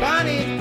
cause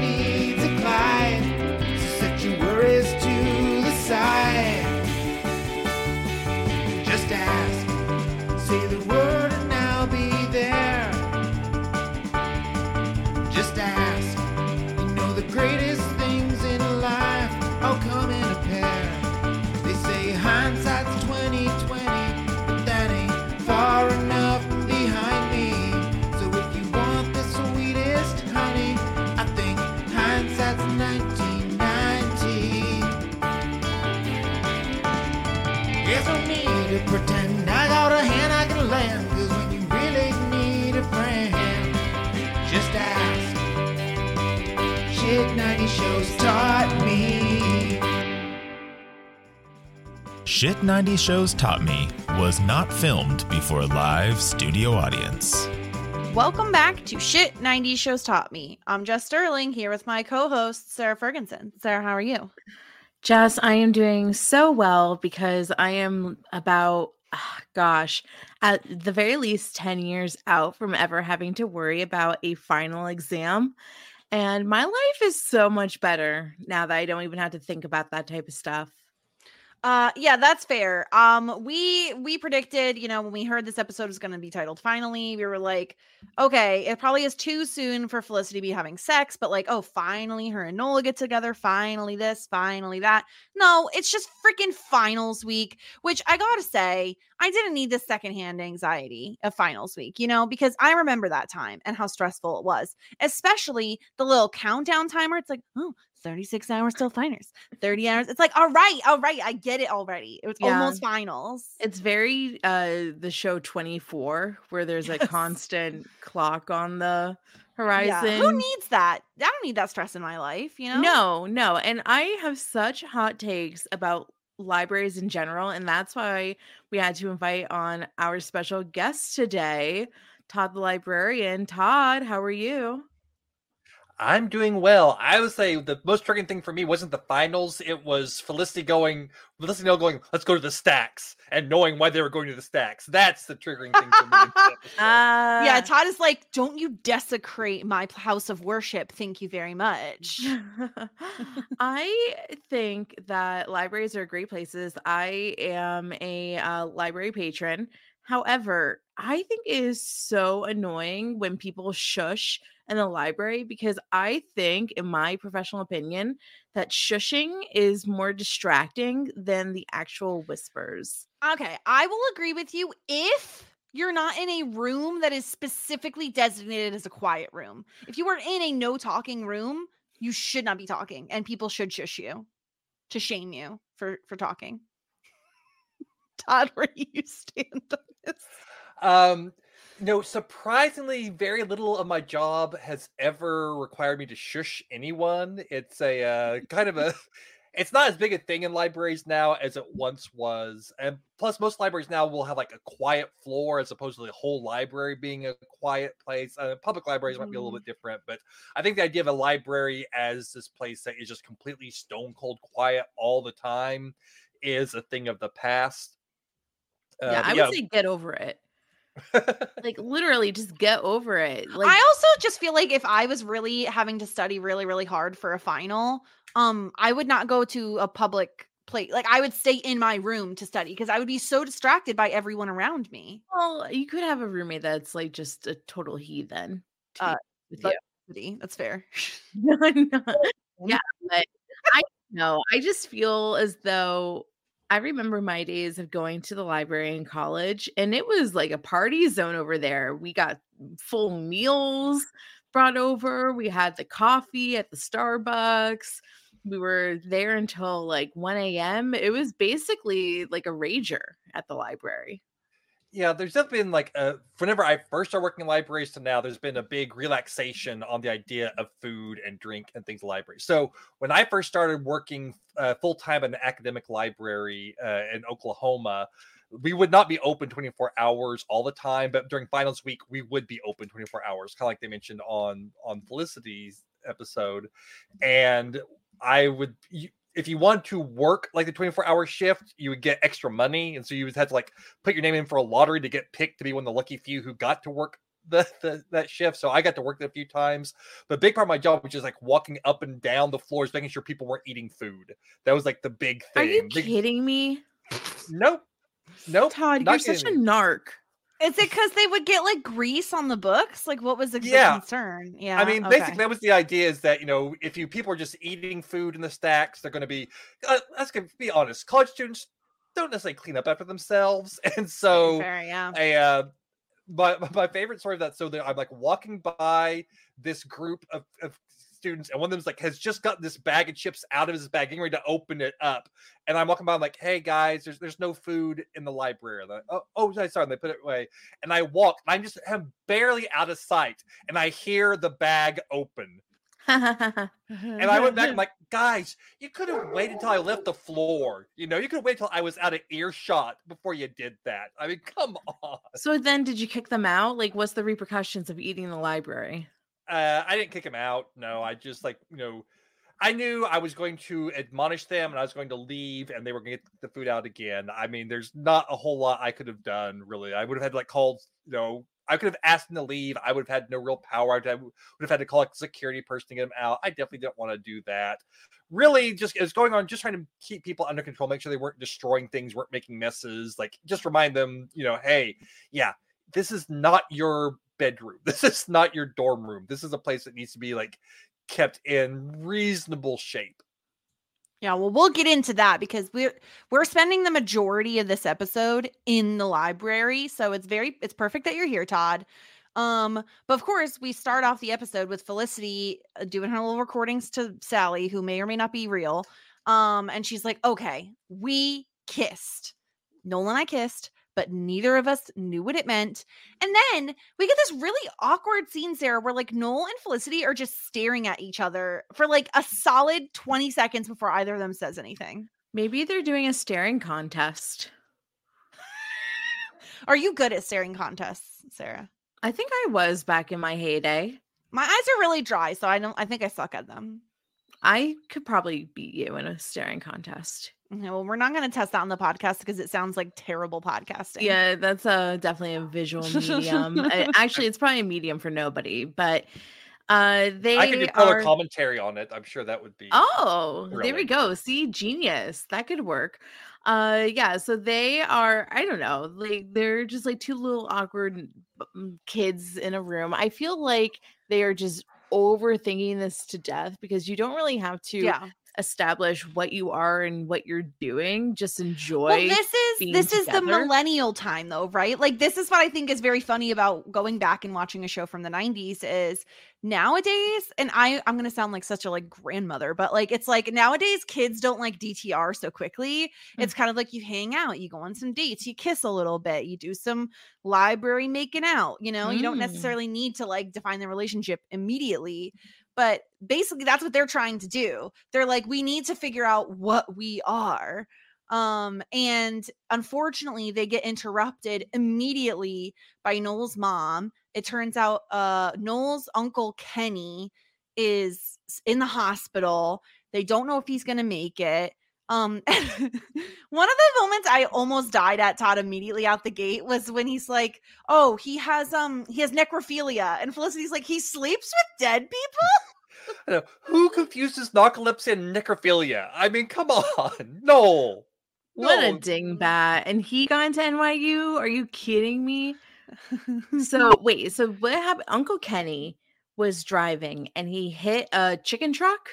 need pretend I got a hand I can lend, cause when you really need a friend, just ask. Shit 90 shows taught me. Shit 90 Shows Taught Me was not filmed before a live studio audience. Welcome back to Shit 90 Shows Taught Me. I'm Jess Sterling here with my co host, Sara Fergenson. Sara, how are you? Jess, I am doing so well because I am about, ah, gosh, at the very least 10 years out from ever having to worry about a final exam. And my life is so much better now that I don't even have to think about that type of stuff. Uh yeah, that's fair. Um we we predicted, you know, when we heard this episode was going to be titled finally, we were like, okay, it probably is too soon for Felicity to be having sex, but like, oh, finally her and Noel get together, finally this, finally that. No, it's just freaking finals week, which I got to say, I didn't need the secondhand anxiety of finals week, you know, because I remember that time and how stressful it was, especially the little countdown timer. It's like, oh, 36 hours till finals, 30 hours. It's like, all right, all right, I get it already. It was Yeah. almost finals. It's very uh the show 24 where there's a Yes. constant clock on the Yeah. horizon. Who needs that? I don't need that stress in my life, you know? No, no. And I have such hot takes about libraries in general. And that's why we had to invite on our special guest today, Todd the librarian. Todd, how are you? I'm doing well. I would say the most triggering thing for me wasn't the finals. It was Felicity going, Felicity Nell going, let's go to the stacks, and knowing why they were going to the stacks. That's the triggering thing for me. in this episode. Uh, Yeah, Todd is like, don't you desecrate my house of worship. Thank you very much. I think that libraries are great places. I am a uh, library patron. However, I think it is so annoying when people shush in the library because I think, in my professional opinion, that shushing is more distracting than the actual whispers. Okay, I will agree with you if you're not in a room that is specifically designated as a quiet room. If you are in a no talking room, you should not be talking and people should shush you to shame you for for talking. Todd, where you stand? It's um, no, surprisingly, very little of my job has ever required me to shush anyone. It's a uh, kind of a, it's not as big a thing in libraries now as it once was, and plus, most libraries now will have like a quiet floor as opposed to the whole library being a quiet place. Uh, public libraries might be a little bit different, but I think the idea of a library as this place that is just completely stone cold quiet all the time is a thing of the past. Uh, yeah, I would say get over it. like literally, just get over it. Like I also just feel like if I was really having to study really, really hard for a final, um, I would not go to a public place. Like I would stay in my room to study because I would be so distracted by everyone around me. Well, you could have a roommate that's like just a total heathen. to Uh, be with but- you. That's fair. Yeah, but I know. I just feel as though I remember my days of going to the library in college, and it was like a party zone over there. We got full meals brought over. We had the coffee at the Starbucks. We were there until like 1 a.m. It was basically like a rager at the library. Yeah, there's definitely been like a whenever I first started working in libraries to now, there's been a big relaxation on the idea of food and drink and things in libraries. So when I first started working uh, full time in an academic library uh, in Oklahoma, we would not be open 24 hours all the time, but during finals week, we would be open 24 hours, kind of like they mentioned on on Felicity's episode. And I would if you want to work like the 24 hour shift, you would get extra money. And so you would have to like put your name in for a lottery to get picked to be one of the lucky few who got to work the, the that shift. So I got to work that a few times. But a big part of my job was just like walking up and down the floors, making sure people weren't eating food. That was like the big thing. Are you big... kidding me? Nope. Nope. Todd, you're such a kidding. narc. Is it because they would get like grease on the books? Like, what was the, the concern? Yeah. I mean, okay. basically, that was the idea is that, you know, if you people are just eating food in the stacks, they're going to be, uh, let's be honest, college students don't necessarily clean up after themselves. And so, Fair, yeah. I, uh, my, my favorite story of that, so that I'm like walking by this group of, of students, and one of them's like, has just gotten this bag of chips out of his bag, getting ready to open it up. And I'm walking by, I'm like, hey guys, there's there's no food in the library. Like, oh, oh, sorry, sorry. And they put it away. And I walk, and I'm just I'm barely out of sight, and I hear the bag open. And I went back, I'm like, guys, you could have waited until I left the floor. You know, you could have waited until I was out of earshot before you did that. I mean, come on. so then did you kick them out? Like what's the repercussions of eating in the library? Uh, I didn't kick him out. No, I just like, you know, I knew I was going to admonish them and I was going to leave and they were going to get the food out again. I mean, there's not a whole lot I could have done really. I would have had like called, you know, I could have asked them to leave. I would have had no real power. I would have, had to call a security person to get them out. I definitely didn't want to do that. Really, just it was going on, just trying to keep people under control, make sure they weren't destroying things, weren't making messes. Like, just remind them, you know, hey, yeah, this is not your bedroom. This is not your dorm room. This is a place that needs to be like kept in reasonable shape. Yeah, well, we'll get into that because we're we're spending the majority of this episode in the library, so it's very it's perfect that you're here, Todd. Um, but of course, we start off the episode with Felicity uh, doing her little recordings to Sally, who may or may not be real. Um, and she's like, "Okay, we kissed. Nolan and I kissed, but neither of us knew what it meant." And then we get this really awkward scene, Sara, where like Noel and Felicity are just staring at each other for like a solid 20 seconds before either of them says anything. Maybe they're doing a staring contest. Are you good at staring contests, Sara? I think I was back in my heyday. My eyes are really dry, so I don't I think I suck at them. I could probably beat you in a staring contest. Okay, well, we're not going to test that on the podcast because it sounds like terrible podcasting. Yeah, that's a definitely a visual medium. Uh, Actually, it's probably a medium for nobody, but uh they I could do color are commentary on it. I'm sure that would be. Oh, there we go. See, genius. That could work. Uh yeah, so they are I don't know, like they're just like two little awkward kids in a room. I feel like they are just overthinking this to death because you don't really have to Yeah. Establish what you are and what you're doing. Just enjoy. Well, this is this is the millennial time though, right? Like this is what I think is very funny about going back and watching a show from the 90s is nowadays and I I'm to sound like such a like grandmother, but like it's like nowadays kids don't like DTR so quickly. It's kind of like you hang out, you go on some dates, you kiss a little bit, you do some library making out, you know? You don't Mm. necessarily need to like define the relationship immediately. But basically that's what they're trying to do. They're like we need to figure out what we are. Um and unfortunately they get interrupted immediately by Noel's mom. It turns out uh Noel's uncle Kenny is in the hospital. They don't know if he's going to make it um one of the moments I almost died at Todd immediately out the gate was when he's like oh he has um he has necrophilia and Felicity's like he sleeps with dead people I know. Who confuses narcolepsy and necrophilia? I mean, come on. No. what a dingbat. And he got into NYU? Are you kidding me? So wait, so what happened? Uncle Kenny was driving and he hit a chicken truck.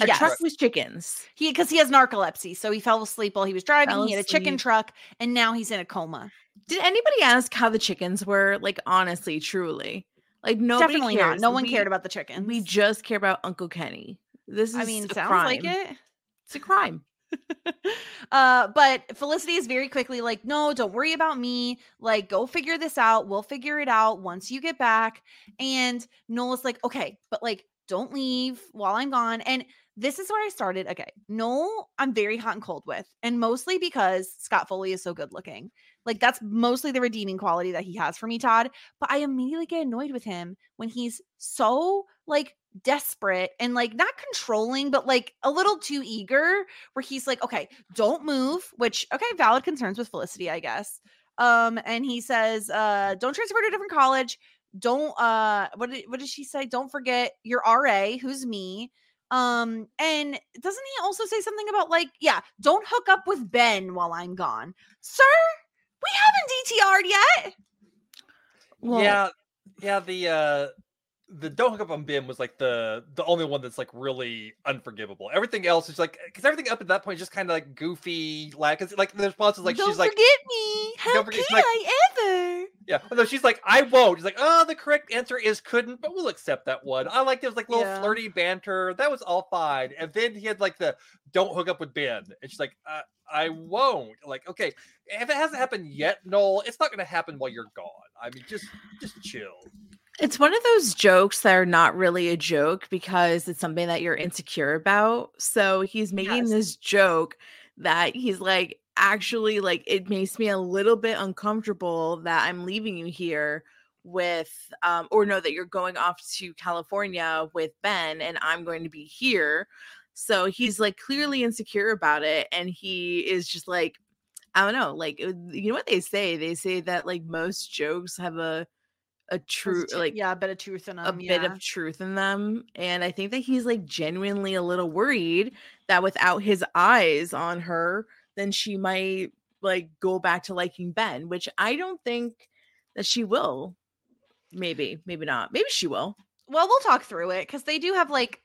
A Yes. truck with chickens. He because he has narcolepsy, so he fell asleep while he was driving. Fell he had a chicken truck, and now he's in a coma. Did anybody ask how the chickens were? Like honestly, truly, like nobody Definitely cares. not. No one We- cared about the chickens. We just care about Uncle Kenny. This is I mean, a sounds crime. like it. It's a crime. uh, but Felicity is very quickly like, no, don't worry about me. Like, go figure this out. We'll figure it out once you get back. And Noel's like, okay, but like, don't leave while I'm gone. And this is where I started. Okay, Noel, I'm very hot and cold with, and mostly because Scott Foley is so good looking. Like that's mostly the redeeming quality that he has for me, Todd. But I immediately get annoyed with him when he's so like desperate and like not controlling, but like a little too eager, where he's like, okay, don't move, which okay, valid concerns with Felicity, I guess. Um, and he says, uh, don't transfer to a different college. Don't uh what did what did she say? Don't forget your RA, who's me. Um, and doesn't he also say something about like, yeah, don't hook up with Ben while I'm gone? Sir, we haven't DTR'd yet. Well, yeah, yeah. The uh the don't hook up on Ben was like the the only one that's like really unforgivable. Everything else is like because everything up at that point is just kind of like goofy, like cause, like the response is like don't she's like forget me. How don't forget- can like- I ever? yeah, no, she's like I won't. She's like oh the correct answer is couldn't, but we'll accept that one. I like there was like little Yeah. flirty banter that was all fine, and then he had like the don't hook up with Ben, and she's like uh, I won't. Like okay, if it hasn't happened yet, Noel, it's not going to happen while you're gone. I mean just just chill. It's one of those jokes that are not really a joke because it's something that you're insecure about. So he's making Yes. this joke that he's like, actually, like, it makes me a little bit uncomfortable that I'm leaving you here with, um, or no, that you're going off to California with Ben and I'm going to be here. So he's like clearly insecure about it. And he is just like, I don't know, like, uh, you know what they say? They say that like most jokes have a, a true, a- like, yeah, a bit of truth in them, a them. bit of truth in them. And I think that he's like genuinely a little worried that without his eyes on her, then she might like go back to liking Ben, which I don't think that she will. Maybe, maybe not. Maybe she will. well, we'll talk through it because they do have like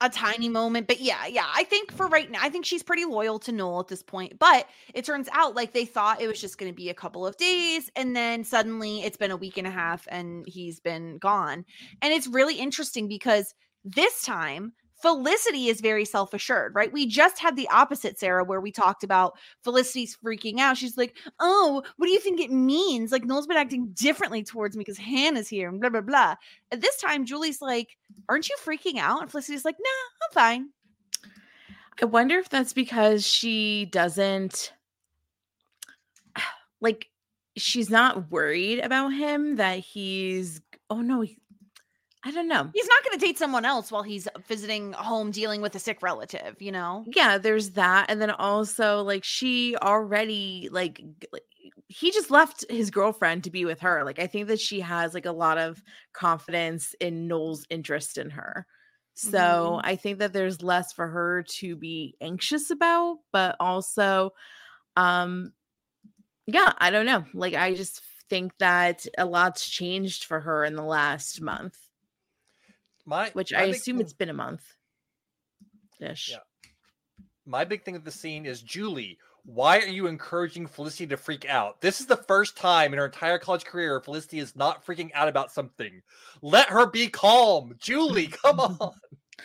a tiny moment. But yeah, yeah, I think for right now, I think she's pretty loyal to Noel at this point. But it turns out like they thought it was just going to be a couple of days. And then suddenly it's been a week and a half and he's been gone. And it's really interesting because this time, Felicity is very self assured, right? We just had the opposite, Sara, where we talked about Felicity's freaking out. She's like, Oh, what do you think it means? Like, Noel's been acting differently towards me because Hannah's here and blah, blah, blah. At this time, Julie's like, Aren't you freaking out? And Felicity's like, Nah, I'm fine. I wonder if that's because she doesn't like she's not worried about him that he's oh no, I don't know. He's not going to date someone else while he's visiting home dealing with a sick relative, you know? yeah there's that and then also like she already like he just left his girlfriend to be with her like i think that she has like a lot of confidence in noel's interest in her so Mhm. i think that there's less for her to be anxious about but also um yeah i don't know like i just think that a lot's changed for her in the last month My which my i assume thing- it's been a month ish Yeah. my big thing with the scene is Julie. Why are you encouraging Felicity to freak out? This is the first time in her entire college career Felicity is not freaking out about something. Let her be calm. Julie, come on.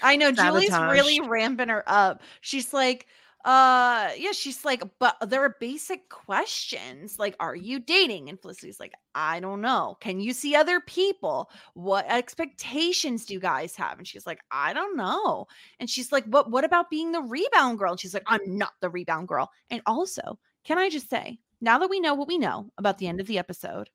I know Julie's really ramping her up. She's like, uh, yeah, she's like, but there are basic questions like, are you dating? And Felicity's like, I don't know. Can you see other people? What expectations do you guys have? And she's like, I don't know. And she's like, what what about being the rebound girl? And she's like, I'm not the rebound girl. And also, can I just say, now that we know what we know about the end of the episode,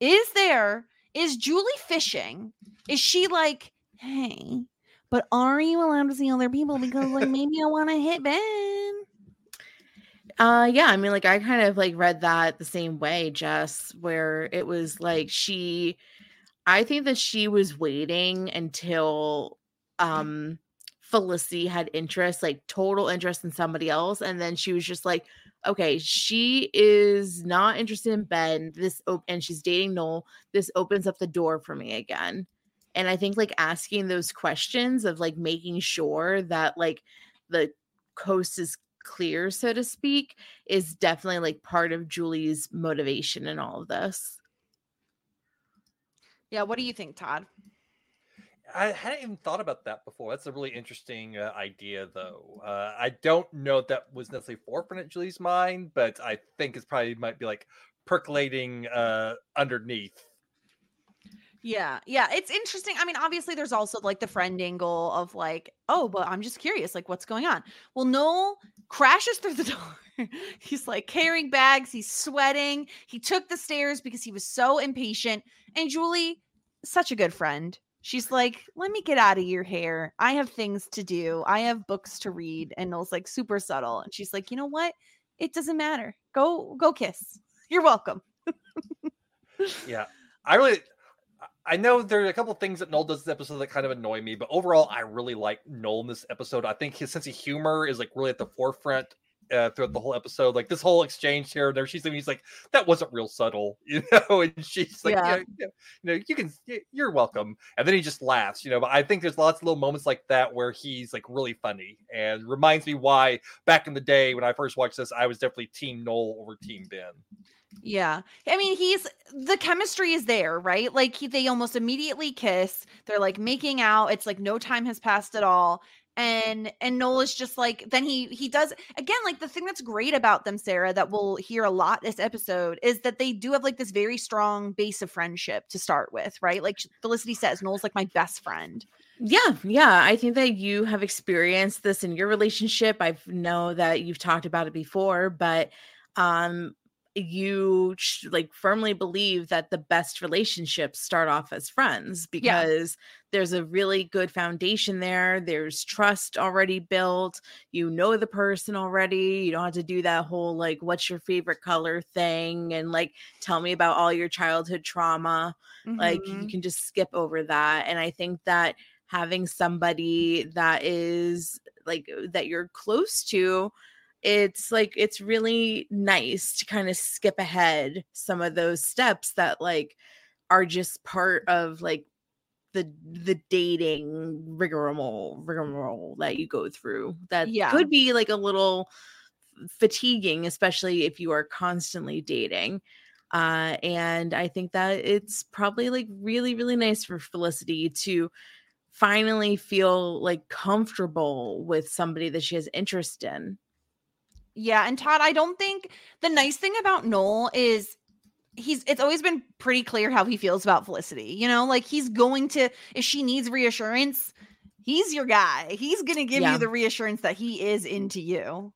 is there is Julie fishing? Is she like, hey, but are you allowed to see other people? Because like maybe I want to hit Ben. Uh yeah, I mean like I kind of like read that the same way, Jess, where it was like she I think that she was waiting until um Felicity had interest, like total interest in somebody else, and then she was just like, okay, she is not interested in Ben. This op- and she's dating Noel. This opens up the door for me again. And I think like asking those questions of like making sure that like the coast is clear, so to speak, is definitely like part of Julie's motivation in all of this. Yeah, what do you think, Todd? I hadn't even thought about that before. That's a really interesting uh, idea, though. Uh, I don't know if that was necessarily forefront at Julie's mind, but I think it's probably might be like percolating uh, underneath. Yeah, yeah, it's interesting. I mean, obviously, there's also like the friend angle of like, oh, but I'm just curious, like, what's going on? Well, Noel crashes through the door. he's like carrying bags, he's sweating. He took the stairs because he was so impatient. And Julie, such a good friend. She's like, let me get out of your hair. I have things to do. I have books to read. And Noel's like super subtle. And she's like, you know what? It doesn't matter. Go, go kiss. You're welcome. yeah. I really I know there are a couple things that Noel does this episode that kind of annoy me, but overall, I really like Noel in this episode. I think his sense of humor is like really at the forefront uh, throughout the whole episode. Like this whole exchange here, and there she's he's like, "That wasn't real subtle," you know, and she's like, yeah. yeah, yeah, you know, you can, you're welcome." And then he just laughs, you know. But I think there's lots of little moments like that where he's like really funny and reminds me why back in the day when I first watched this, I was definitely Team Noel over Team Ben. Yeah. I mean, he's the chemistry is there, right? Like he, they almost immediately kiss. They're like making out. It's like no time has passed at all. And and Noel is just like then he he does again like the thing that's great about them Sara that we'll hear a lot this episode is that they do have like this very strong base of friendship to start with, right? Like Felicity says Noel's like my best friend. Yeah, yeah. I think that you have experienced this in your relationship. I know that you've talked about it before, but um you like firmly believe that the best relationships start off as friends because yeah. there's a really good foundation there there's trust already built you know the person already you don't have to do that whole like what's your favorite color thing and like tell me about all your childhood trauma mm-hmm. like you mm-hmm. can just skip over that and i think that having somebody that is like that you're close to it's like it's really nice to kind of skip ahead some of those steps that like are just part of like the the dating rigmarole rigmarole that you go through that yeah. could be like a little fatiguing especially if you are constantly dating uh and i think that it's probably like really really nice for felicity to finally feel like comfortable with somebody that she has interest in yeah, and Todd, I don't think the nice thing about Noel is he's it's always been pretty clear how he feels about Felicity. You know, like he's going to if she needs reassurance, he's your guy. He's going to give yeah. you the reassurance that he is into you.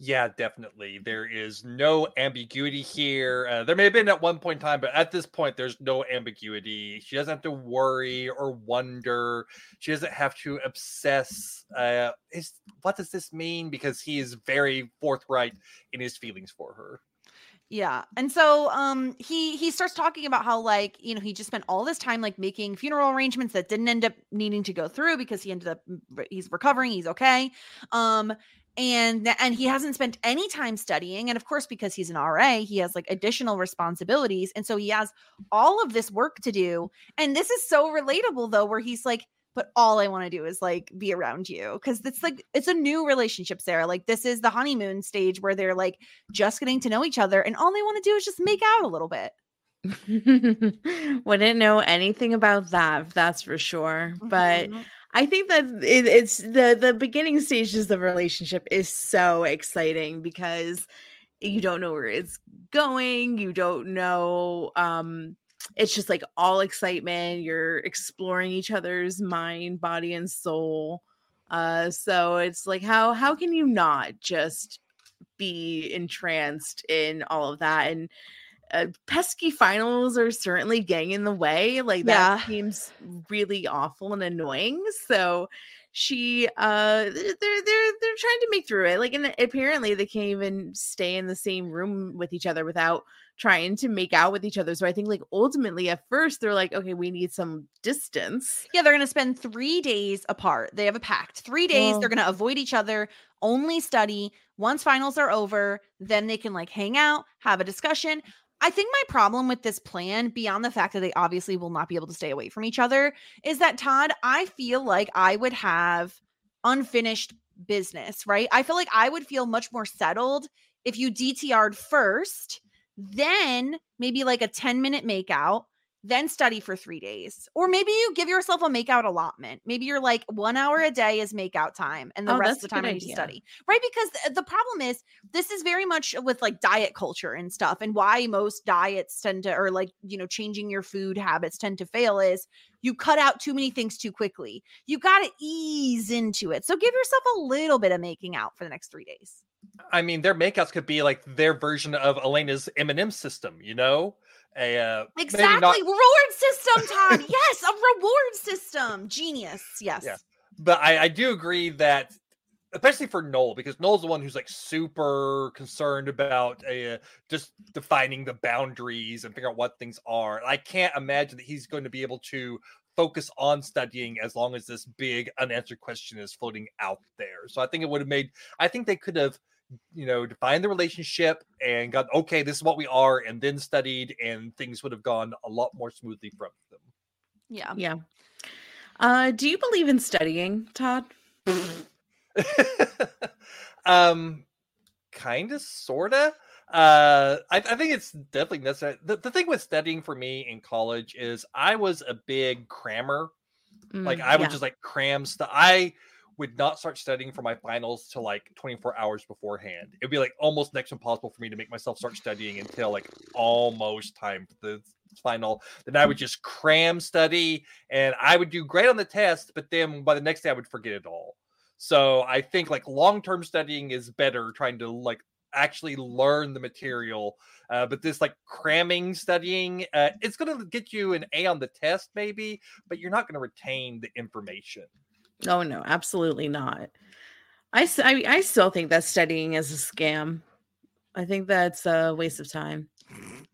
Yeah, definitely. There is no ambiguity here. Uh, there may have been at one point in time, but at this point, there's no ambiguity. She doesn't have to worry or wonder. She doesn't have to obsess. Uh, is what does this mean? Because he is very forthright in his feelings for her. Yeah. And so um he he starts talking about how like, you know, he just spent all this time like making funeral arrangements that didn't end up needing to go through because he ended up he's recovering, he's okay. Um and and he hasn't spent any time studying and of course because he's an RA he has like additional responsibilities and so he has all of this work to do and this is so relatable though where he's like but all I want to do is like be around you cuz it's like it's a new relationship Sara like this is the honeymoon stage where they're like just getting to know each other and all they want to do is just make out a little bit wouldn't know anything about that that's for sure but mm-hmm. I think that it, it's the the beginning stages of relationship is so exciting because you don't know where it's going, you don't know um it's just like all excitement, you're exploring each other's mind, body and soul. Uh so it's like how how can you not just be entranced in all of that and uh, pesky finals are certainly getting in the way. Like that yeah. seems really awful and annoying. So she uh they're they're they're trying to make through it. Like and apparently they can't even stay in the same room with each other without trying to make out with each other. So I think like ultimately at first they're like, okay, we need some distance. Yeah, they're gonna spend three days apart. They have a pact. Three days, well, they're gonna avoid each other, only study. Once finals are over, then they can like hang out, have a discussion. I think my problem with this plan, beyond the fact that they obviously will not be able to stay away from each other, is that Todd, I feel like I would have unfinished business, right? I feel like I would feel much more settled if you DTR'd first, then maybe like a 10 minute makeout, then study for three days. Or maybe you give yourself a makeout allotment. Maybe you're like one hour a day is makeout time and the Oh, rest of the time good I need to study. Right. Because th- the problem is this is very much with like diet culture and stuff and why most diets tend to or like you know changing your food habits tend to fail is you cut out too many things too quickly you got to ease into it so give yourself a little bit of making out for the next three days I mean, their makeouts could be like their version of Elena's M&M system, you know? A uh, exactly not- reward system todd yes a reward system genius yes Yeah. but I, I do agree that especially for Noel, because Noel's the one who's like super concerned about uh, just defining the boundaries and figuring out what things are. I can't imagine that he's going to be able to focus on studying as long as this big unanswered question is floating out there. So I think it would have made I think they could have you know defined the relationship and got okay this is what we are and then studied and things would have gone a lot more smoothly from them. Yeah. Yeah. Uh, do you believe in studying, Todd? um kind of sorta. Uh I, I think it's definitely necessary the, the thing with studying for me in college is i was a big crammer. Like Mm, i would just like cram stuff i would not start studying for my finals to like 24 hours beforehand it'd be like almost next impossible for me to make myself start studying until like almost time for the final then i would just cram study and i would do great on the test but then by the next day i would forget it all so I think like long term studying is better, trying to like actually learn the material. Uh, but this like cramming studying, uh, it's going to get you an A on the test, maybe, but you're not going to retain the information. Oh no, absolutely not. I, I, I still think that studying is a scam. I think that's a waste of time.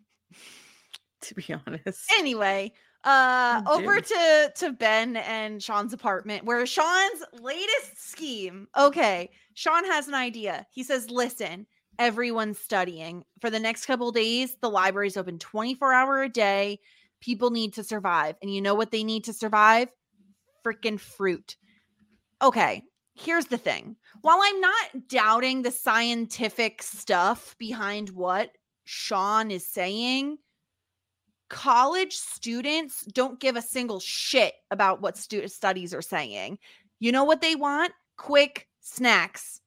To be honest. anyway uh Oh, over to to ben and sean's apartment where sean's latest scheme okay sean has an idea he says listen everyone's studying for the next couple days the library's open 24 hour a day people need to survive and you know what they need to survive freaking fruit okay here's the thing while i'm not doubting the scientific stuff behind what sean is saying college students don't give a single shit about what stu- studies are saying. You know what they want? Quick snacks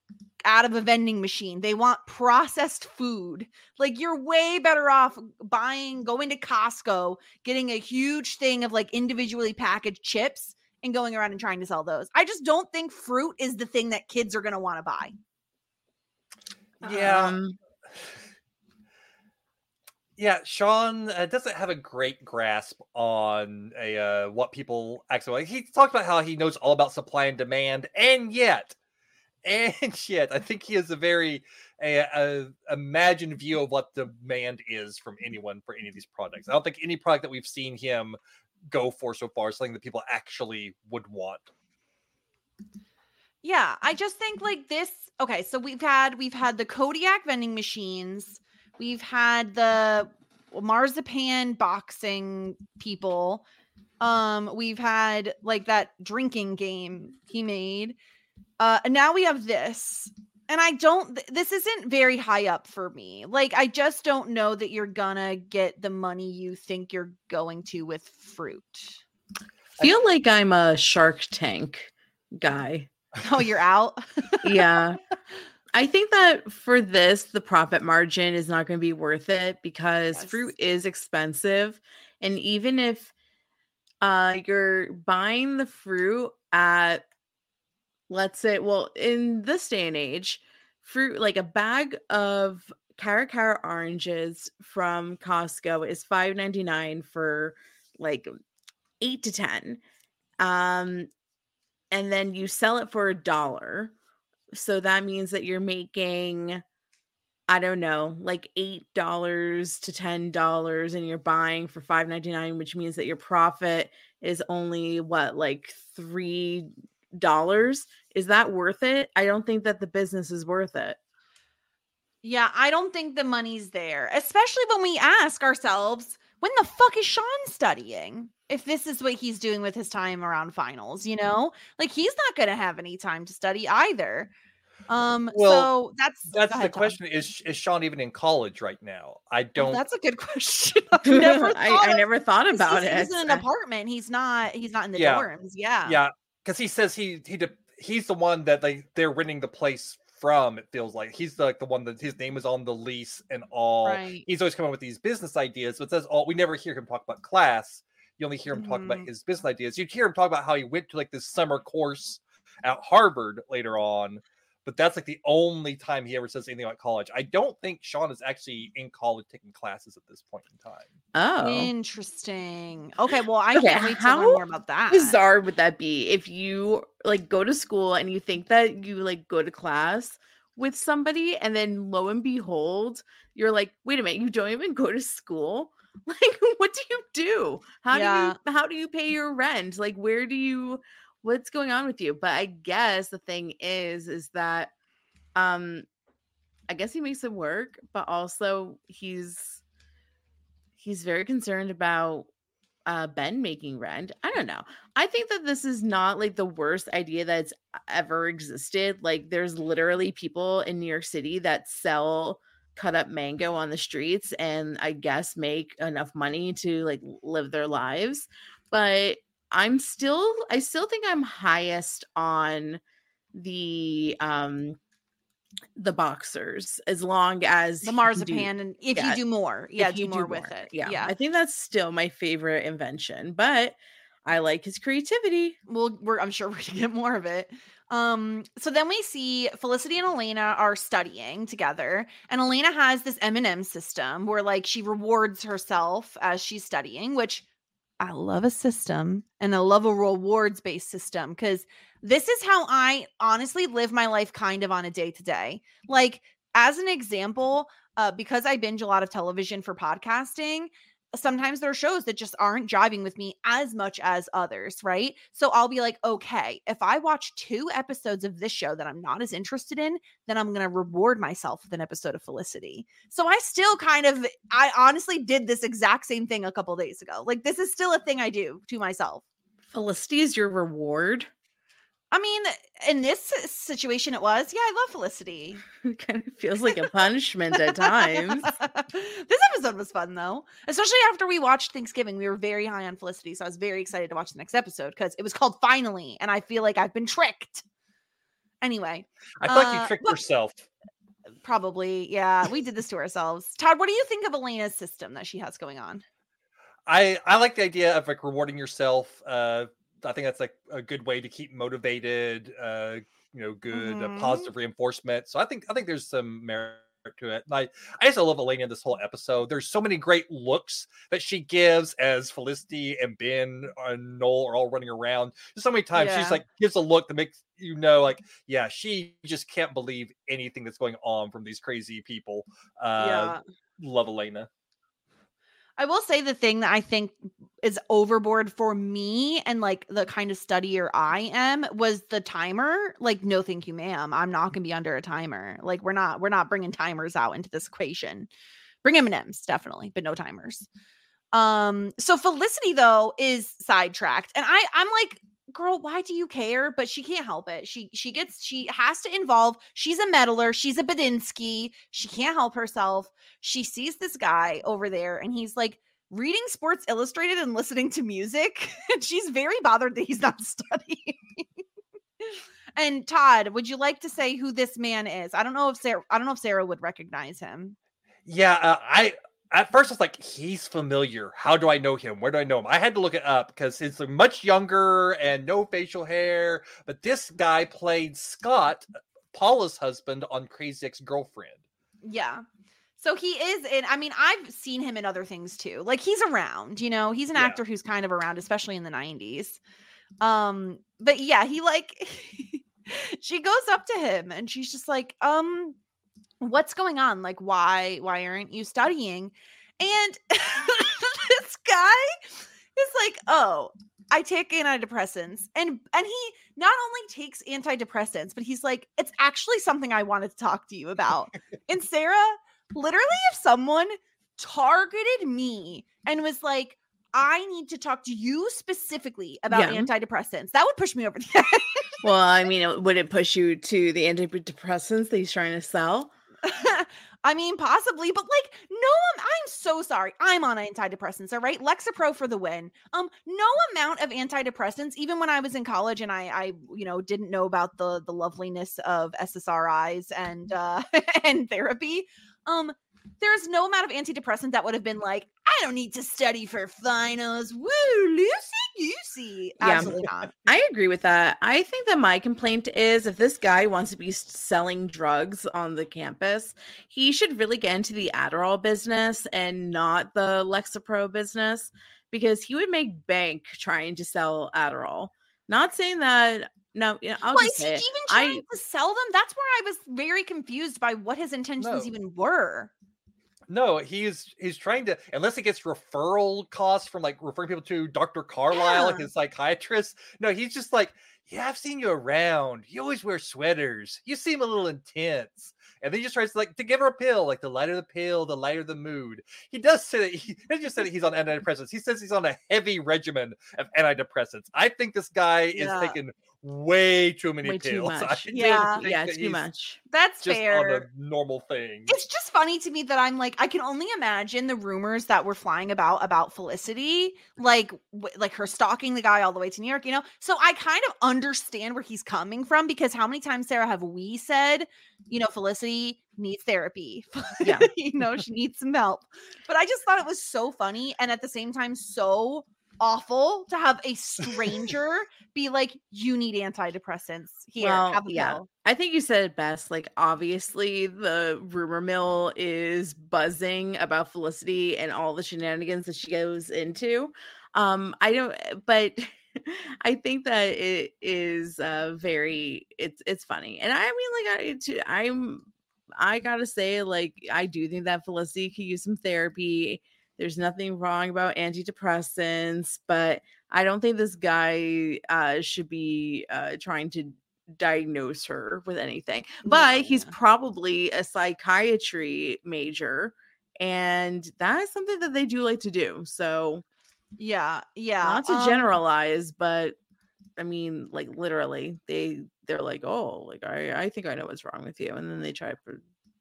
out of a vending machine. They want processed food. Like you're way better off buying, going to Costco, getting a huge thing of like individually packaged chips and going around and trying to sell those. I just don't think fruit is the thing that kids are going to want to buy. Yeah. Um, Yeah, Sean uh, doesn't have a great grasp on a uh, what people actually like. He talked about how he knows all about supply and demand, and yet, and yet, I think he has a very a, a imagined view of what demand is from anyone for any of these products. I don't think any product that we've seen him go for so far something that people actually would want. Yeah, I just think like this. Okay, so we've had we've had the Kodiak vending machines, we've had the marzipan boxing people, um, we've had like that drinking game he made, uh, and now we have this. And I don't. th- This isn't very high up for me. Like I just don't know that you're gonna get the money you think you're going to with fruit. feel like I'm a Shark Tank guy. Oh, you're out. yeah. I think that for this, the profit margin is not going to be worth it because Yes. fruit is expensive. And even if uh, you're buying the fruit at, let's say, well, in this day and age, fruit like a bag of Cara Cara oranges from Costco is five ninety nine for like eight to ten. Um, and then you sell it for a dollar. So that means that you're making, I don't know, like eight dollars to ten dollars, and you're buying for five ninety nine, which means that your profit is only what, like three dollars. Is that worth it? I don't think that the business is worth it. Yeah, I don't think the money's there, especially when we ask ourselves, when the fuck is Sean studying? If this is what he's doing with his time around finals, you know, like he's not going to have any time to study either. Um, Well, so that's That's go the Tom. question. Is is Sean even in college right now? I Oh, don't. that's a good question. I've never I, thought I never thought 'cause about he's, it. He's in an apartment. He's not. He's not in the Yeah. dorms. Yeah. yeah, because he says he he de- he's the one that they they're renting the place from. It feels like he's the, like the one that his name is on the lease and all. Right. He's always coming up with these business ideas, but it says all. We never hear him talk about class. You only hear him talk about Mhm. his business ideas. You'd hear him talk about how he went to like this summer course at Harvard later on. But that's like the only time he ever says anything about college. I don't think Sean is actually in college taking classes at this point in time. Oh. Interesting. Okay. Well, I Okay, can't wait to learn more about that. bizarre would that be if you like go to school and you think that you like go to class with somebody and then lo and behold you're like wait a minute you don't even go to school like what do you do how Yeah. do you how do you pay your rent like where do you what's going on with you but i guess the thing is is that um i guess he makes it work but also he's he's very concerned about uh Ben making rent. I don't know. I think that this is not like the worst idea that's ever existed. Like there's literally people in New York City that sell cut up mango on the streets and I guess make enough money to like live their lives. But I'm still I still think I'm highest on the um the boxers as long as the he can do- marzipan, and if yeah, you do more, yeah, do more with it. Yeah. Yeah. I think that's still my favorite invention, but I like his creativity. Well, we're I'm sure we're gonna get more of it. Um, so then we see Felicity and Elena are studying together, and Elena has this M&M system where like she rewards herself as she's studying, which I love a system and I love a rewards based system because this is how I honestly live my life kind of on a day to day. Like, as an example, uh, because I binge a lot of television for podcasting, sometimes there are shows that just aren't jiving with me as much as others, right? So I'll be like, okay, if I watch two episodes of this show that I'm not as interested in, then I'm going to reward myself with an episode of Felicity. So I still kind of, I honestly did this exact same thing a couple days ago. Like, this is still a thing I do to myself. Felicity is your reward. I mean, in this situation, it was, yeah, I love Felicity. It kind of feels like a punishment at times. this episode was fun though, especially after we watched Thanksgiving. We were very high on Felicity, so I was very excited to watch the next episode because it was called Finally, and I feel like I've been tricked. Anyway, I feel like Uh, you tricked what- yourself. probably, yeah, we did this to ourselves. Todd, what do you think of Elena's system that she has going on? I I like the idea of like rewarding yourself. Uh, I think that's like a good way to keep motivated. Uh, you know, good uh, Mhm. positive reinforcement. So I think I think there's some merit to it. And I I just love Elena in this whole episode. There's so many great looks that she gives as Felicity and Ben and Noel are all running around. There's so many times Yeah. she's like gives a look that makes you know like yeah she just can't believe anything that's going on from these crazy people. Uh, yeah. love Elena. I will say the thing that I think is overboard for me and like the kind of studier I am was the timer. Like, no, thank you, ma'am. I'm not gonna be under a timer. Like, we're not we're not bringing timers out into this equation. Bring M&Ms definitely, but no timers. Um, so Felicity though is sidetracked, and I I'm like, girl, why do you care? But she can't help it. She she gets she has to involve. She's a meddler. She's a Buttinsky. She can't help herself. She sees this guy over there, and he's like reading Sports Illustrated and listening to music. and she's very bothered that he's not studying. and Todd, would you like to say who this man is? I don't know if Sara. I don't know if Sara would recognize him. Yeah, uh, I at first I was like, he's familiar. How do I know him? Where do I know him? I had to look it up because he's much younger and no facial hair. But this guy played Scott, Paula's husband, on Crazy Ex Girlfriend. Yeah. So he is in, I mean, I've seen him in other things too. Like he's around, you know, he's an Yeah. actor who's kind of around, especially in the 90s. Um, but yeah, he like she goes up to him and she's just like, um, what's going on? Like, why, why aren't you studying? And this guy is like, oh, I take antidepressants. And and he not only takes antidepressants, but he's like, it's actually something I wanted to talk to you about. and Sara, literally, if someone targeted me and was like, I need to talk to you specifically about Yeah. antidepressants. That would push me over the edge. Well, I mean, it- would it push you to the antidepressants that he's trying to sell? I mean, possibly, but like, no, I'm, I'm so sorry. I'm on antidepressants, all right? Lexapro for the win. Um, no amount of antidepressants, even when I was in college and I, I, you know, didn't know about the the loveliness of SSRIs and uh and therapy. Um, there's no amount of antidepressant that would have been like, I don't need to study for finals. Woo, Lucy Goosey. Yeah. Absolutely not. I agree with that. I think that my complaint is if this guy wants to be selling drugs on the campus, he should really get into the Adderall business and not the Lexapro business because he would make bank trying to sell Adderall. Not saying that. No, you know, I'll well, just is he even trying I to sell them? That's where I was very confused by what his intentions No. even were. No, he's he's trying to unless it gets referral costs from like referring people to Dr. Carlisle, Yeah. his psychiatrist. No, he's just like, yeah, I've seen you around. You always wear sweaters. You seem a little intense. And then he just tries to like to give her a pill, like the lighter the pill, the lighter the mood. He does say that he doesn't just said that he's on antidepressants. He says he's on a heavy regimen of antidepressants. I think this guy Yeah. is taking way too many way too pills. I much. Yeah. yeah, too much. That's Just fair. on a normal thing. it's just funny to me that I'm like I can only imagine the rumors that were flying about about Felicity, like w- like her stalking the guy all the way to New York, you know. So I kind of understand where he's coming from because how many times Sara have we said, you know, Felicity needs therapy. Yeah. you know, she needs some help. But I just thought it was so funny and at the same time so awful to have a stranger be like you need antidepressants here Well, have a yeah. pill." I think you said it best. Like, obviously, the rumor mill is buzzing about Felicity and all the shenanigans that she goes into. Um, I don't, but I think that it is uh very. It's it's funny, and I mean, like, I I'm. I gotta say, like, I do think that Felicity could use some therapy. There's nothing wrong about antidepressants, but I don't think this guy uh, should be uh, trying to diagnose her with anything. But he's probably a psychiatry major, and that is something that they do like to do. So, yeah yeah not to um, generalize, but I mean, like literally, they they're like, oh, like I I think I know what's wrong with you, and then they try to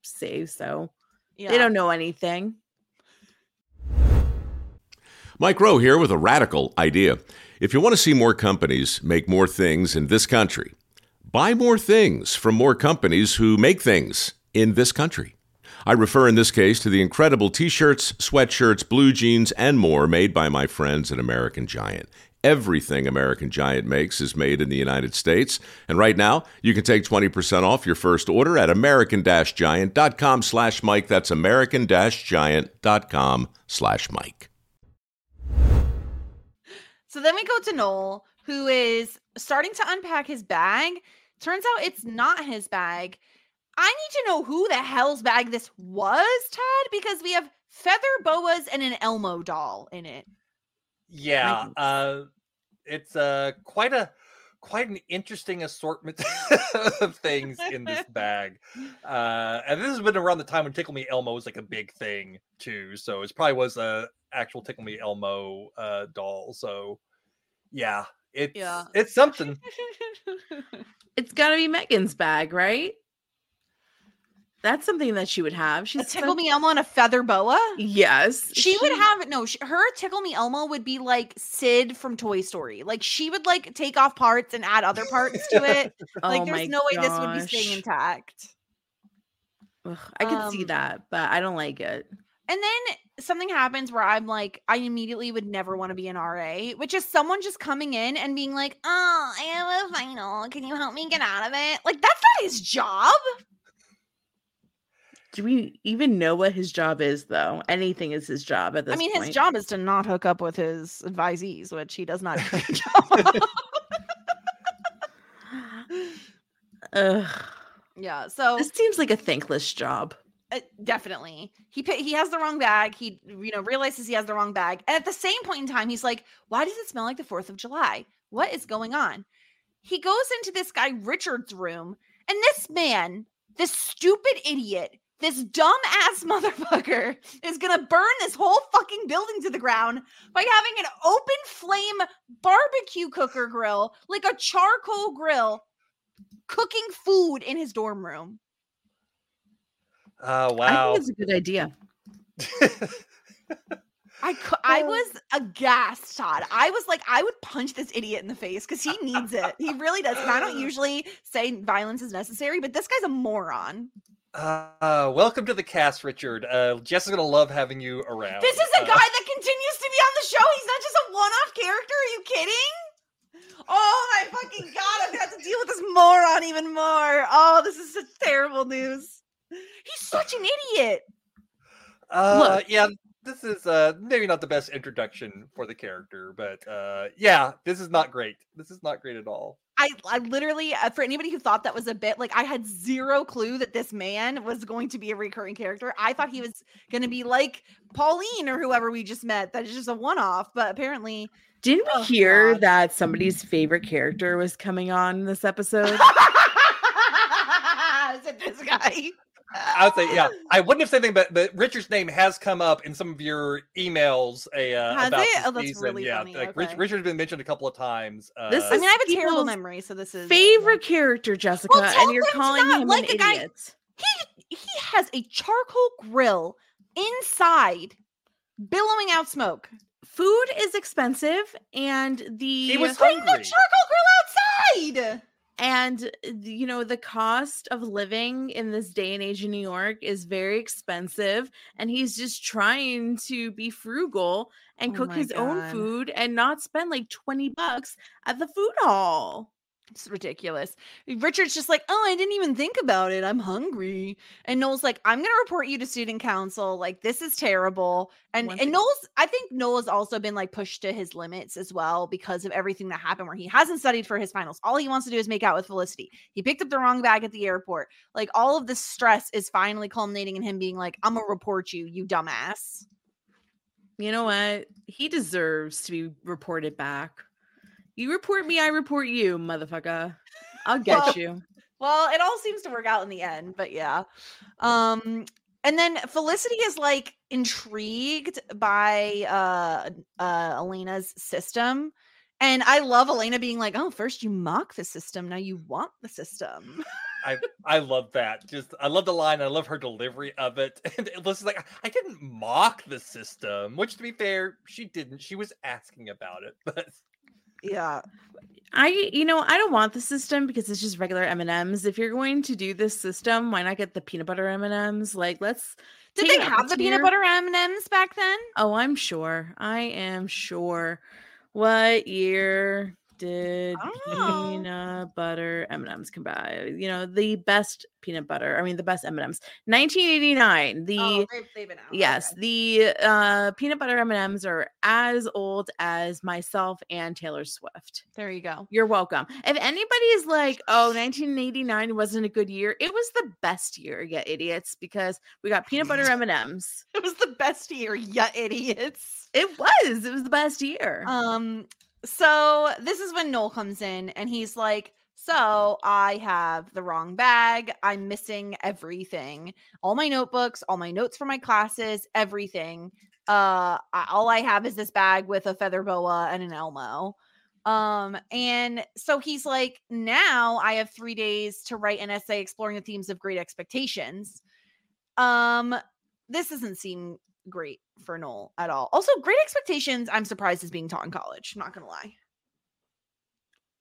say so. yeah. They don't know anything. Mike Rowe here with a radical idea. If you want to see more companies make more things in this country, buy more things from more companies who make things in this country. I refer in this case to the incredible t shirts, sweatshirts, blue jeans, and more made by my friends at American Giant. Everything American Giant makes is made in the United States, and right now you can take 20% off your first order at american-giant.com slash Mike. That's american-giant.com slash Mike. So then we go to Noel, who is starting to unpack his bag. Turns out it's not his bag. I need to know who the hell's bag this was, Todd, because we have feather boas and an Elmo doll in it. Yeah, uh, it's uh, quite a quite an interesting assortment of things in this bag. Uh, and this has been around the time when Tickle Me Elmo was like a big thing too. So it probably was a actual Tickle Me Elmo uh, doll. So yeah, it's Yeah. it's something. It's got to be Megan's bag, right? That's something that she would have. A She's tickle some- me Elmo and a feather boa. Yes, She would have no. Sh- her tickle me Elmo would be like Sid from Toy Story. Like she would like take off parts and add other parts to it. like Oh there's no way this would be staying intact. Ugh, I see Um, that, but I don't like it. And then something happens where I'm like, I immediately would never want to be an RA, which is someone just coming in and being like, Oh, I have a final. Can you help me get out of it? Like, that's not his job. Do we even know what his job is, though? Anything is his job at this I mean, point. his job is to not hook up with his advisees, which he does not do a good job of. Ugh, Yeah. So this seems like a thankless job. Uh, definitely. He he has the wrong bag. He you know realizes he has the wrong bag. And at the same point in time, he's like, "Why does it smell like the 4th of July? What is going on?" He goes into this guy Richard's room, and this man, this stupid idiot, this dumb ass motherfucker is gonna burn this whole fucking building to the ground by having an open flame barbecue cooker grill, like a charcoal grill, cooking food in his dorm room. Oh I wow. think it's a good idea. I cou- I was aghast, Todd. I was like, I would punch this idiot in the face because he needs it. He really does. And I don't usually say violence is necessary, but this guy's a moron. Uh, welcome to the cast, Richard. Uh, Jess is gonna love having you around. This is a Uh, guy that continues to be on the show. He's not just a one-off character. Are you kidding? Oh my fucking god! I'm gonna have to deal with this moron even more. Oh, this is such terrible news. He's such an idiot. Uh, yeah, this is uh maybe not the best introduction for the character, but uh, yeah, this is not great. This is not great at all. I, I literally, uh, for anybody who thought that was a bit, like I had zero clue that this man was going to be a recurring character. I thought he was going to be like Pauline or whoever we just met. That is just a one-off, but apparently, Didn't we Oh, hear God. that somebody's favorite character was coming on this episode? is it this guy? I would say, yeah, I wouldn't have said anything, but but Richard's name has come up in some of your emails. A uh, Has about it? Oh, that's season. really yeah, funny. like Rich, Richard's been mentioned a couple of times. Uh, This I mean, I have a terrible memory, so this is favorite character, Jessica, tell and you're calling him like an the guy- idiot. He he has a charcoal grill inside, billowing out smoke. Food is expensive, and the he was Bring the charcoal grill outside. And uh, you know the cost of living in this day and age in New York is very expensive and he's just trying to be frugal and Oh cook his own food and not spend like 20 bucks at the food hall. It's ridiculous. Richard's just like, oh, I didn't even think about it. I'm hungry. And Noel's like, I'm gonna report you to student council. Like, this is terrible. And Once and again- Noel's, I think Noel's also been like pushed to his limits as well because of everything that happened where he hasn't studied for his finals. All he wants to do is make out with Felicity. He picked up the wrong bag at the airport. Like all of this stress is finally culminating in him being like, I'm gonna report you, you dumbass. You know what? He deserves to be reported back. You report me, I report you, motherfucker. I'll get Well, you. Well, it all seems to work out in the end, but yeah. Um and then Felicity is like intrigued by uh uh Elena's system. And I love Elena being like, "Oh, first you mock the system, now you want the system." I I love that. Just I love the line. I love her delivery of it. And Alyssa's like, I didn't mock the system, which to be fair, she didn't. She was asking about it, but yeah. I, you know, I don't want the system because it's just regular M and M's. If you're going to do this system, why not get the peanut butter M and M's? Like, let's. Did they have the peanut butter M&Ms back then? Oh, I'm sure. I am sure. What year did I peanut butter M and M's come by? You know, the best peanut butter. I mean, the best M and M's. 1989. The oh, they've, they've been out. Yes, okay. the uh, peanut butter M and M's are as old as myself and Taylor Swift. There you go. You're welcome. If anybody is like, "Oh, 1989 wasn't a good year," it was the best year, you idiots, because we got peanut butter M and M's. It was the best year, ya idiots. It was. It was the best year. Um, so this is when Noel comes in and he's like, So I have the wrong bag. I'm missing everything. All my notebooks, all my notes for my classes, everything. Uh I- all I have is this bag with a feather boa and an Elmo. Um, and so he's like, now I have three days to write an essay exploring the themes of great expectations. Um, this doesn't seem great for Noel at all. Also, Great Expectations, I'm surprised is being taught in college. Not gonna lie.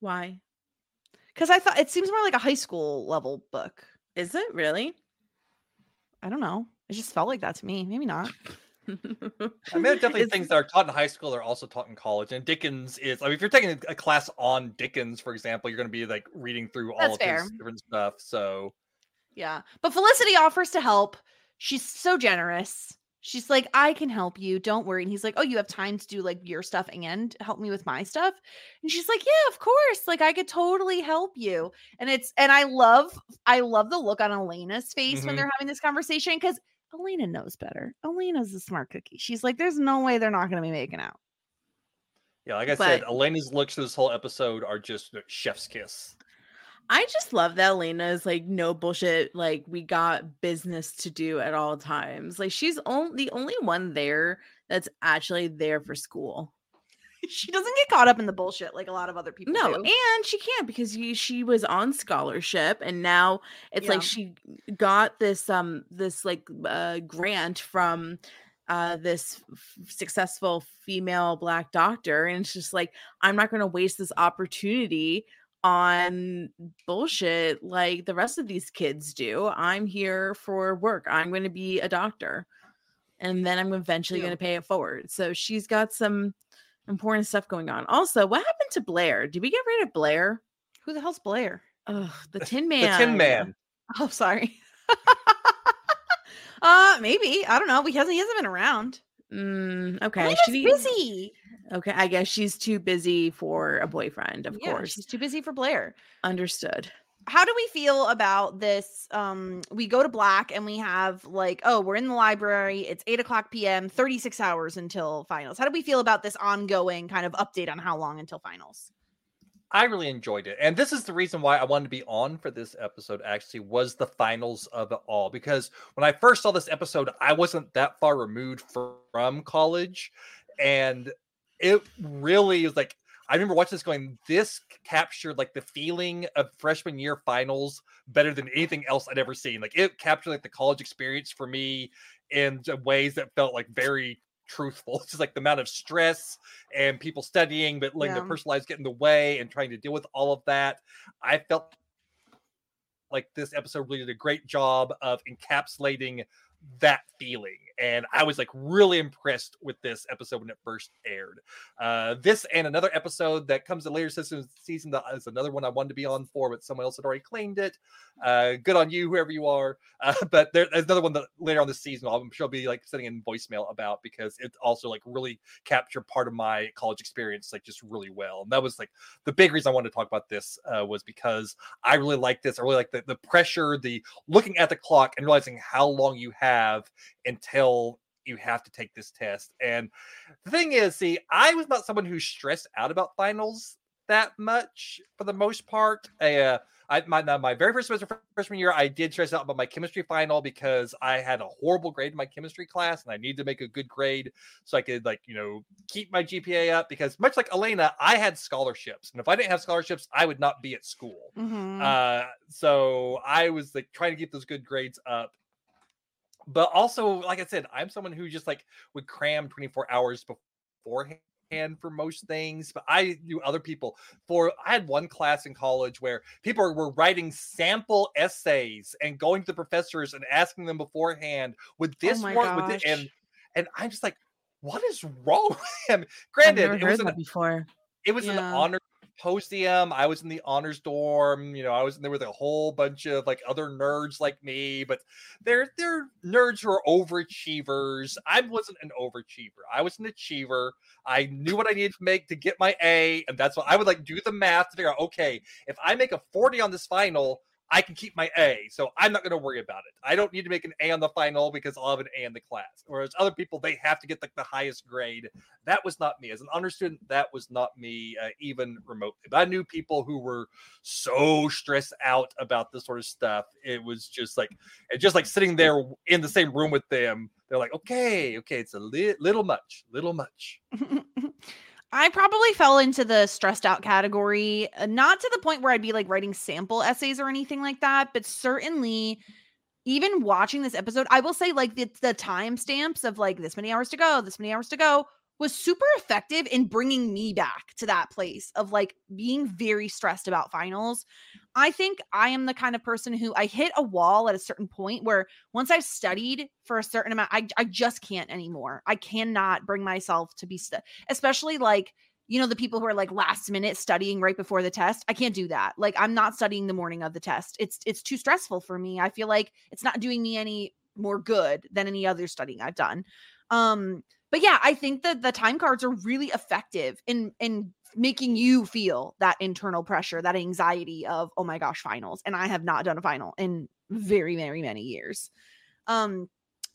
Why? Because I thought it seems more like a high school level book. Is it really? I don't know. It just felt like that to me. Maybe not. I mean, definitely It's- things that are taught in high school are also taught in college. And Dickens is, I mean, if you're taking a, a class on Dickens, for example, you're going to be like reading through all That's of fair. his different stuff. So, Yeah. But Felicity offers to help. She's so generous. She's like, I can help you. Don't worry. And he's like, Oh, you have time to do like your stuff and help me with my stuff. And she's like, Yeah, of course. Like I could totally help you. And it's and I love I love the look on Elena's face when Mhm. they're having this conversation because Elena knows better. Elena's a smart cookie. She's like, There's no way they're not gonna be making out. yeah, like I said, Elena's looks to this whole episode are just chef's kiss. I just love that Elena is like no bullshit. Like we got business to do at all times. Like she's only the only one there that's actually there for school. she doesn't get caught up in the bullshit like a lot of other people No, do. and she can't because he, she was on scholarship, and now it's Yeah. like she got this um this like uh, grant from uh this f- successful female black doctor, and it's just like I'm not going to waste this opportunity on bullshit like the rest of these kids do. I'm here for work. I'm going to be a doctor, and then I'm eventually Yeah. going to pay it forward. So she's got some important stuff going on. Also, what happened to Blair? Did we get rid of Blair? Who the hell's Blair? Ugh, the Tin Man. The Tin Man. Oh, sorry. uh, maybe I don't know. He hasn't. He hasn't been around. Mm, okay. Elena's she- busy. Okay, I guess she's too busy for a boyfriend. Of Yeah, course, she's too busy for Blair. understood. how do we feel about this um we go to black and we have like oh we're in the library it's 8 o'clock pm 36 hours until finals how do we feel about this ongoing kind of update on how long until finals I really enjoyed it. And this is the reason why I wanted to be on for this episode actually was the finals of it all because when I first saw this episode I wasn't that far removed from college and it really was like I remember watching this going this captured like the feeling of freshman year finals better than anything else I'd ever seen. Like it captured like the college experience for me in ways that felt like very truthful. It's just like the amount of stress and people studying, but letting Yeah. their personal lives get in the way and trying to deal with all of that. I felt like this episode really did a great job of encapsulating that feeling and i was like really impressed with this episode when it first aired. Uh this and another episode that comes in later season season that is another one i wanted to be on for but someone else had already claimed it. Uh good on you whoever you are. Uh, but there- there's another one that later on this season i'm sure i'll be like sending in voicemail about because it also like really captured part of my college experience like just really well. And that was like the big reason i wanted to talk about this uh, was because i really like this. I really like the, the pressure the looking at the clock and realizing how long you have until you have to take this test. And the thing is, see, I was not someone who stressed out about finals that much for the most part. I, uh, I my my very first semester freshman year, I did stress out about my chemistry final because I had a horrible grade in my chemistry class, and I needed to make a good grade so I could like you know keep my GPA up. Because much like Elena, I had scholarships, and if I didn't have scholarships, I would not be at school. Mm-hmm. Uh, so I was like trying to keep those good grades up. But also, like I said, I'm someone who just like would cram 24 hours beforehand for most things. But I knew other people for I had one class in college where people were writing sample essays and going to the professors and asking them beforehand, would this my work? Would it? And and I'm just like, what is wrong with him? Granted, it was an before. it was an honor symposium. I was in the honors dorm. You know, I was in there with a whole bunch of like other nerds like me, but they're they're nerds who are overachievers. I wasn't an overachiever. I was an achiever. I knew what I needed to make to get my A, and that's what I would like do the math to figure out. Okay, if I make a forty on this final. I can keep my A, so I'm not going to worry about it. I don't need to make an A on the final because I'll have an A in the class. Whereas other people, they have to get like the highest grade. That was not me. As an honor student that was not me uh, even remotely. But i knew people who were so stressed out about this sort of stuff. It was just like and just like sitting there in the same room with them they're like okay okay it's a li- little much little much I probably fell into the stressed out category, uh, not to the point where I'd be like writing sample essays or anything like that, but certainly even watching this episode, I will say like the, the timestamps of like this many hours to go, this many hours to go was super effective in bringing me back to that place of like being very stressed about finals. I think I am the kind of person who I hit a wall at a certain point where once I've studied for a certain amount, I, I just can't anymore. I cannot bring myself to be, stu- especially like, you know, the people who are like last minute studying right before the test. I can't do that. Like I'm not studying the morning of the test. It's it's too stressful for me. I feel like it's not doing me any more good than any other studying I've done. Um, but yeah, I think that the time cards are really effective in in making you feel that internal pressure, that anxiety of oh my gosh, finals. And I have not done a final in very, very many years. Um,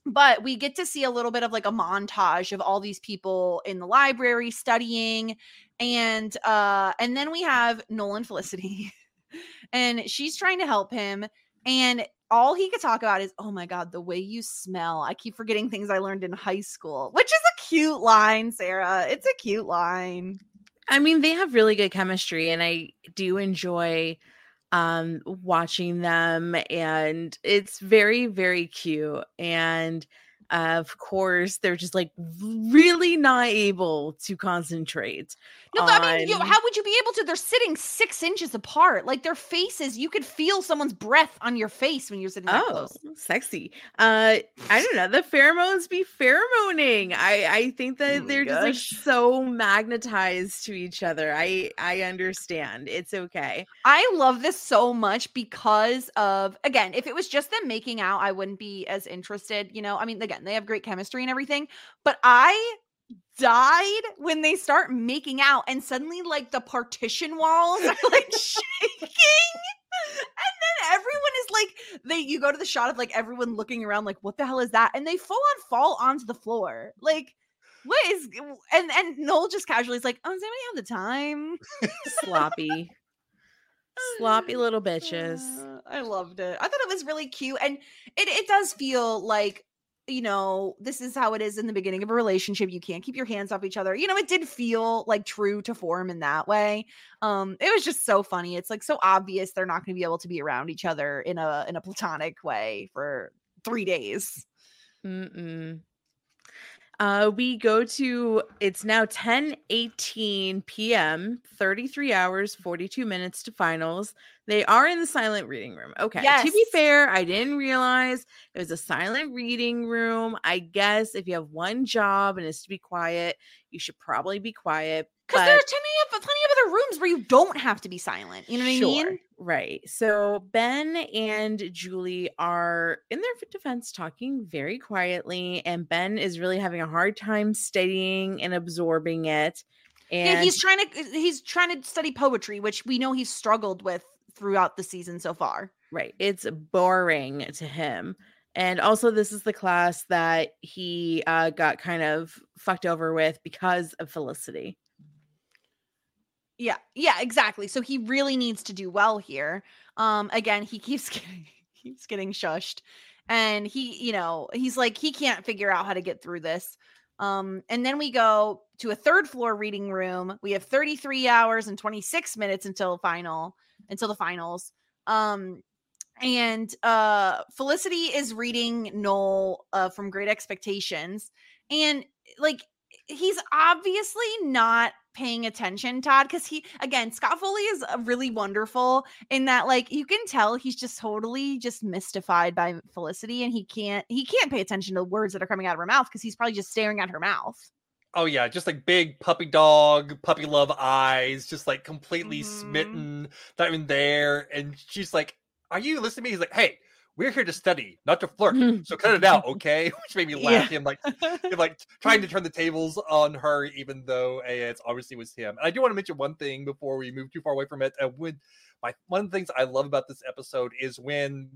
but we get to see a little bit of like a montage of all these people in the library studying and uh and then we have Noel and Felicity and she's trying to help him. And all he could talk about is, oh my God, the way you smell. I keep forgetting things I learned in high school, which is a cute line, Sara. It's a cute line. I mean, they have really good chemistry, and I do enjoy um watching them and it's very very cute and of course they're just like really not able to concentrate No, but I mean, you, how would you be able to? They're sitting six inches apart. Like their faces, you could feel someone's breath on your face when you're sitting that Oh, close. sexy. Uh I don't know. The pheromones be pheromoning. I I think that Oh they're just like so magnetized to each other. I I understand. It's okay. I love this so much because of again, if it was just them making out, I wouldn't be as interested. You know, I mean, again, they have great chemistry and everything, but I died when they start making out and suddenly like the partition walls are like shaking and then everyone is like they you go to the shot of like everyone looking around like what the hell is that and they full on fall onto the floor like what is and and Noel just casually is like oh does anybody have the time Sloppy. Sloppy little bitches. uh, I loved it. I thought it was really cute, and it it does feel like you know this is how it is in the beginning of a relationship. You can't keep your hands off each other. You know, it did feel like true to form in that way. Um, it was just so funny. It's like so obvious they're not going to be able to be around each other in a in a platonic way for three days. Mm-mm. Uh, we go to it's now 10 18 p.m 33 hours 42 minutes to finals. They are in the silent reading room. Okay yes. to be fair i didn't realize it was a silent reading room. I guess if you have one job and it's to be quiet you should probably be quiet Because there are plenty of plenty of other rooms where you don't have to be silent. You know what I mean? Sure, Right. So Ben and Julie are in their defense talking very quietly, and Ben is really having a hard time studying and absorbing it. And yeah, he's trying to he's trying to study poetry, which we know he's struggled with throughout the season so far. right. It's boring to him. And also, this is the class that he uh, got kind of fucked over with because of Felicity. Yeah, yeah, exactly. So he really needs to do well here. Um, again, he keeps getting keeps getting shushed, and he, you know, he's like he can't figure out how to get through this. Um, and then we go to a third floor reading room. We have 33 hours and 26 minutes until final until the finals. Um, and uh Felicity is reading Noel uh from Great Expectations and like he's obviously not paying attention Todd cuz he again Scott Foley is uh, really wonderful in that like you can tell he's just totally just mystified by Felicity and he can't he can't pay attention to words that are coming out of her mouth cuz he's probably just staring at her mouth. Oh yeah, just like big puppy dog, puppy love eyes, just like completely Mhm. smitten, not even there. And she's like, "Are you listening to me?" He's like, "Hey, we're here to study, not to flirt. Hmm. So cut it out, okay?" Which made me laugh. Him like, him, like trying to turn the tables on her, even though it's obviously was him. And I do want to mention one thing before we move too far away from it. And when my one of the things I love about this episode is when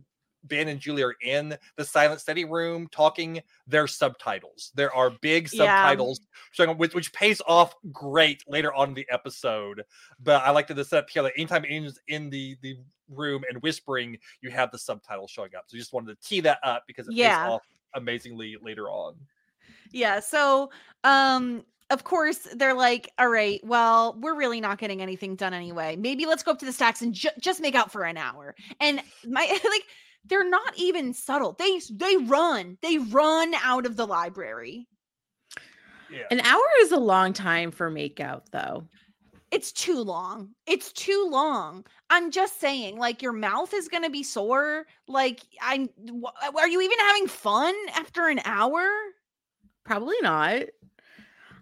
Ben and Julie are in the silent study room talking their subtitles. There are big subtitles showing which, which pays off great later on in the episode. But I like to set up here like anytime anyone's in the the room and whispering, you have the subtitles showing up. So you just wanted to tee that up because it Yeah. pays off amazingly later on. Yeah. So, um, of course, they're like, all right, well, we're really not getting anything done anyway. Maybe let's go up to the stacks and ju- just make out for an hour. And my like, they're not even subtle. They they run. They run out of the library. Yeah. An hour is a long time for makeout, though. It's too long. It's too long. I'm just saying, like, your mouth is gonna be sore. Like, I'm. wh- Are you even having fun after an hour? Probably not.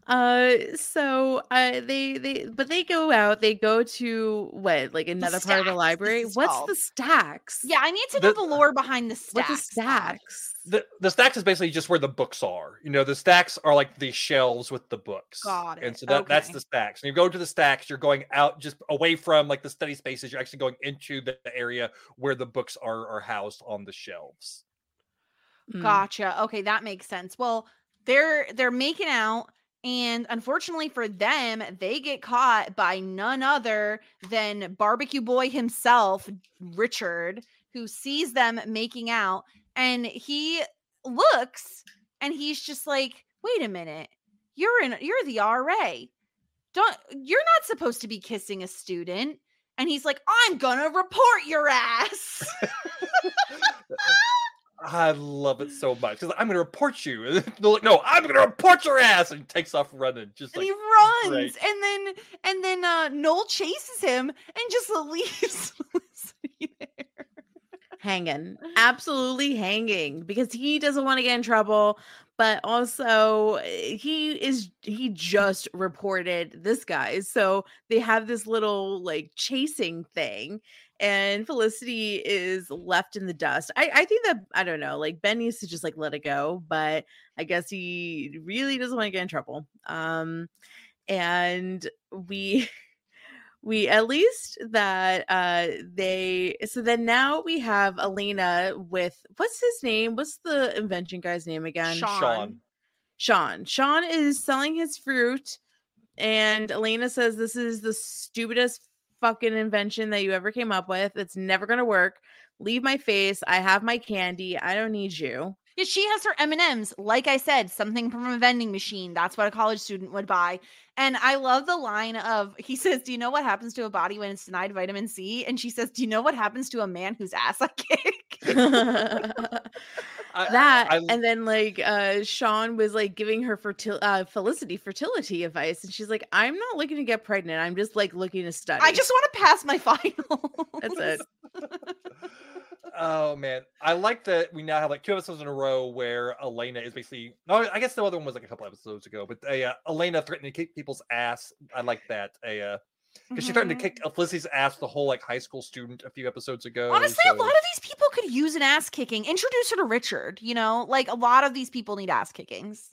Uh, so uh, they they but they go out. They go to what like another part of the library. What's called. the stacks? Yeah, I need to know The- the, lore behind the stacks. What's the Todd. stacks? The the stacks is basically just where the books are. You know, the stacks are like the shelves with the books. Got it. And so that, that's the stacks. And you go to the stacks, you're going out just away from like the study spaces. You're actually going into the area where the books are are housed on the shelves. Mm. Gotcha. Okay, that makes sense. Well, they're they're making out And unfortunately for them, they get caught by none other than barbecue boy himself, Richard, who sees them making out. And he looks and he's just like, wait a minute, you're in you're the RA. Don't you're not supposed to be kissing a student. And he's like, I'm gonna report your ass. I love it so much because I'm going to report you. Like, no, I'm going to report your ass, and he takes off running. Just and like he runs great. and then and then uh Noel chases him and just leaves there. Hanging absolutely hanging because he doesn't want to get in trouble but also eh, he is he just reported this guy so they have this little like chasing thing and felicity is left in the dust. I i think that i don't know like ben needs to just like let it go but i guess he really doesn't want to get in trouble um and we we at least that uh they so then now we have elena with what's his name? What's the invention guy's name again? Sean. Sean. sean. Sean is selling his fruit and elena says this is the stupidest fucking invention that you ever came up with. It's never gonna work. Leave my face. I have my candy. I don't need you Yeah, she has her M&Ms. Like I said, something from a vending machine. That's what a college student would buy. And I love the line of he says, "Do you know what happens to a body when it's denied vitamin C?" And she says, "Do you know what happens to a man whose ass I kick?" I- that I- and then like uh sean was like giving her fertil- uh felicity fertility advice and she's like i'm not looking to get pregnant i'm just like looking to study I just want to pass my final. that's it Oh man, I like that we now have like two episodes in a row where Elena is basically. No, I guess the other one was like a couple episodes ago, but uh, yeah, Elena threatening to kick people's ass. I like that. A uh, because she threatened to kick Felicity's ass, the whole like high school student, a few episodes ago. Honestly, so- a lot of these people could use an ass kicking. Introduce her to Richard, you know? Like a lot of these people need ass kickings.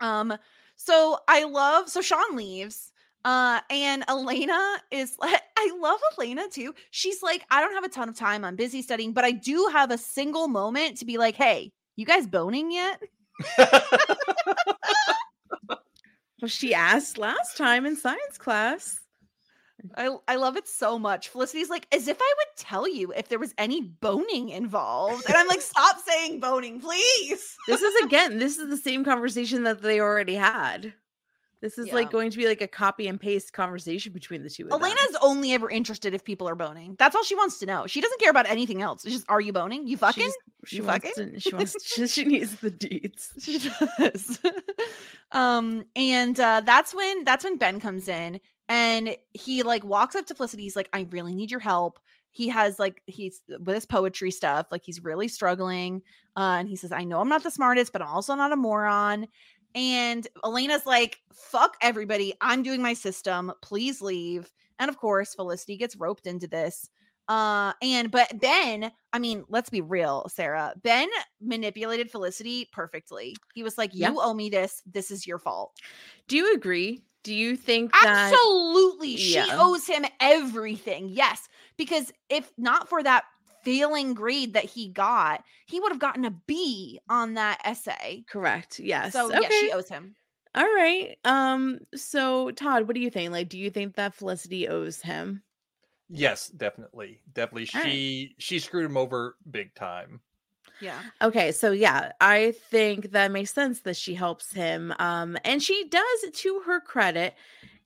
Um so I love so Sean leaves uh and Elena is like I love Elena too. She's like I don't have a ton of time. I'm busy studying, but I do have a single moment to be like, "Hey, you guys boning yet?" well she asked last time in science class I I love it so much. Felicity's like, as if I would tell you if there was any boning involved. And I'm like, stop saying boning, please. this is again this is the same conversation that they already had this is Yeah. like going to be like a copy and paste conversation between the two of them. Elena's only ever interested if people are boning. That's all she wants to know. She doesn't care about anything else. It's just, are you boning? You fucking? just- she You wants fucking? to, she wants she, she needs the deeds She does. um, and uh, that's when that's when Ben comes in and he like walks up to Felicity. He's like, I really need your help. He has like he's with his poetry stuff, like he's really struggling. Uh, and he says, I know I'm not the smartest, but I'm also not a moron. And Elena's like, fuck everybody. I'm doing my system. Please leave. And of course, Felicity gets roped into this. Uh, and but Ben, I mean, let's be real, Sara. Ben manipulated Felicity perfectly. He was like, Yeah. You owe me this. This is your fault. do you agree do you think that Absolutely. She Yeah. owes him everything. Yes. Because if not for that failing grade that he got, he would have gotten a B on that essay. correct yes So okay. yes, she owes him. All right. Um. So Todd, what do you think? Like, do you think that Felicity owes him? yes, definitely, definitely. All right. She she screwed him over big time. Yeah. Okay. So yeah, I think that makes sense that she helps him. Um, and she does, to her credit,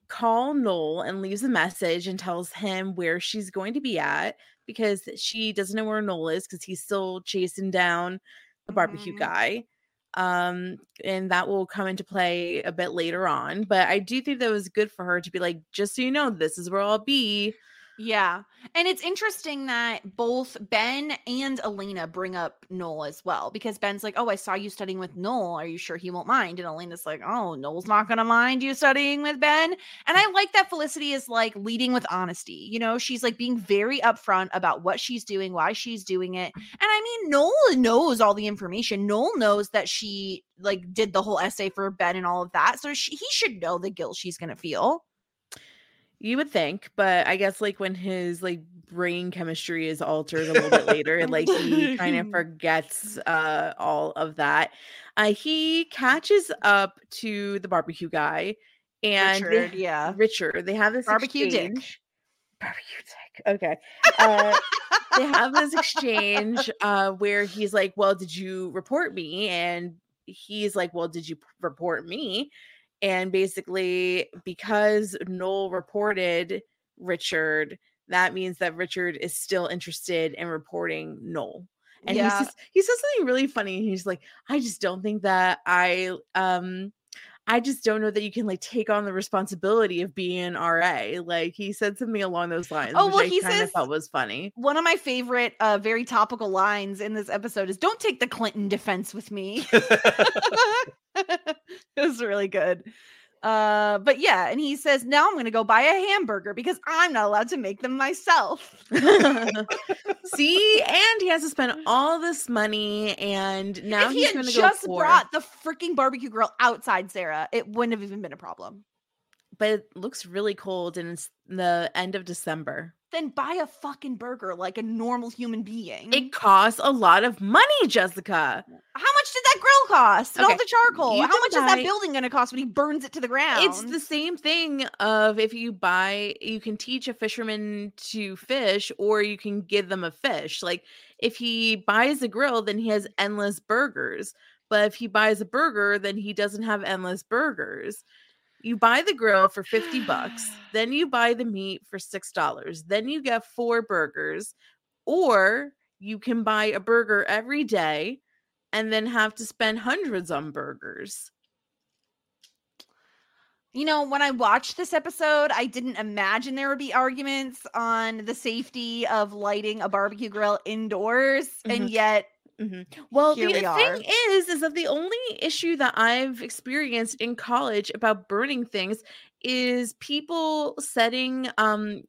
call Noel and leaves a message and tells him where she's going to be at because she doesn't know where Noel is because he's still chasing down the barbecue Mhm. guy. Um, and that will come into play a bit later on. But I do think that was good for her to be like, just so you know, this is where I'll be. Yeah. And it's interesting that both Ben and Elena bring up Noel as well because Ben's like, Oh, I saw you studying with Noel. Are you sure he won't mind? And Elena's like, Oh, Noel's not going to mind you studying with Ben. And I like that Felicity is like leading with honesty. You know, she's like being very upfront about what she's doing, why she's doing it. And I mean, Noel knows all the information. Noel knows that she like did the whole essay for Ben and all of that. So she, he should know the guilt she's going to feel. You would think, but I guess like when his like brain chemistry is altered a little bit later and like he kind of forgets uh all of that uh he catches up to the barbecue guy and they- Richard, yeah. richard they have this Barbecue dick. barbecue dick okay uh they have this exchange uh where he's like well did you report me and he's like well did you report me and basically because noel reported richard that means that richard is still interested in reporting noel and Yeah. he says he says something really funny he's like i just don't think that i um I just don't know that you can like take on the responsibility of being an RA. Like he said something along those lines. Oh, which well, I he kind of says- thought was funny. One of my favorite, uh, very topical lines in this episode is "Don't take the Clinton defense with me." it was really good. Uh, but yeah, and he says, "Now I'm going to go buy a hamburger because I'm not allowed to make them myself." See, and he has to spend all this money, and now if he he's had going to go just poor. brought the freaking barbecue grill outside Sara, it wouldn't have even been a problem. But it looks really cold, and it's the end of December. Then buy a fucking burger like a normal human being. It costs a lot of money, Jessica. How much did that grill cost? And all the charcoal. you How much is that building going to cost when he burns it to the ground? It's the same thing of if you buy, you can teach a fisherman to fish, or you can give them a fish. Like if he buys a grill, then he has endless burgers. But if he buys a burger, then he doesn't have endless burgers. You buy the grill for 50 bucks, then you buy the meat for $6. Then you get four burgers, or you can buy a burger every day and then have to spend hundreds on burgers. You know, when I watched this episode, I didn't imagine there would be arguments on the safety of lighting a barbecue grill indoors, and Mhm. yet Mhm. Well, Here the we thing are. is, is that the only issue that I've experienced in college about burning things is people setting, um,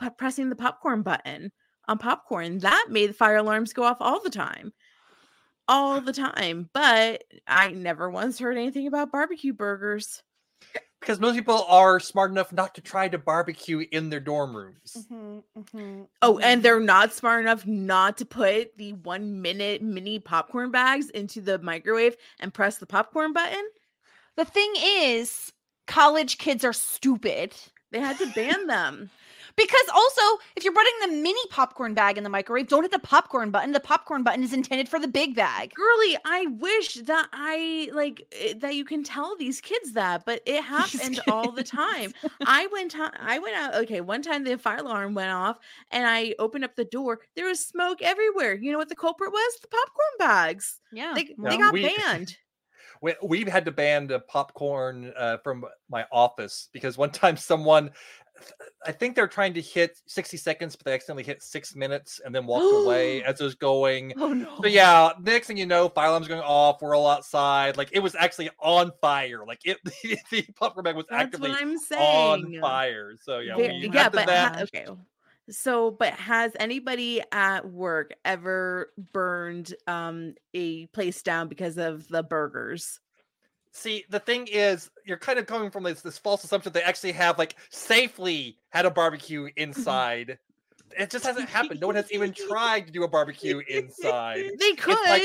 p- pressing the popcorn button on popcorn. That made the fire alarms go off all the time, all the time. But I never once heard anything about barbecue burgers. Because most people are smart enough not to try to barbecue in their dorm rooms. Mm-hmm, mm-hmm, oh, mm-hmm. and they're not smart enough not to put the one minute mini popcorn bags into the microwave and press the popcorn button. the thing is, college kids are stupid. They had to ban them. Because also, if you're putting the mini popcorn bag in the microwave, don't hit the popcorn button. The popcorn button is intended for the big bag. Girly, I wish that I like eh, that you can tell these kids that, but it happened all the time. I went to, I went out. Okay, one time the fire alarm went off, and I opened up the door. There was smoke everywhere. You know what the culprit was? The popcorn bags. Yeah. They, well, they got we- banned. we, we've had to ban the popcorn uh, from my office because one time someone i think they're trying to hit 60 seconds but they accidentally hit six minutes and then walked away as it was going oh no. so yeah next thing you know fire alarm's going off we're all outside like it was actually on fire like it the popcorn bag was That's actively on fire so yeah we yeah, but ban- ha- okay. So, but has anybody at work ever burned um a place down because of the burgers? See, the thing is, you're kind of coming from this this false assumption they actually have like safely had a barbecue mm-hmm. inside. it just hasn't happened. No one has even tried to do a barbecue inside. They could. like-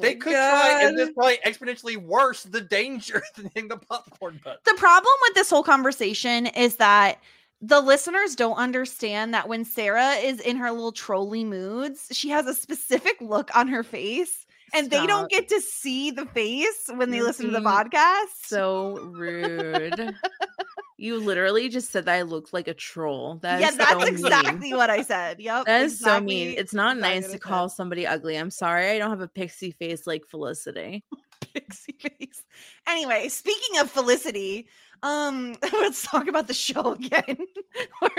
They could try, and this probably exponentially worse the danger than hitting the popcorn button. the problem with this whole conversation is that the listeners don't understand that when Sara is in her little trolly moods, she has a specific look on her face, and they don't get to see the face when they listen to the podcast. so rude. you literally just said that I looked like a troll. That yeah, that's so mean. exactly what I said. Yep. That is so mean. It's not exactly nice to call said. somebody ugly. I'm sorry. I don't have a pixie face like Felicity. pixie face. Anyway, speaking of Felicity, um, let's talk about the show again. Where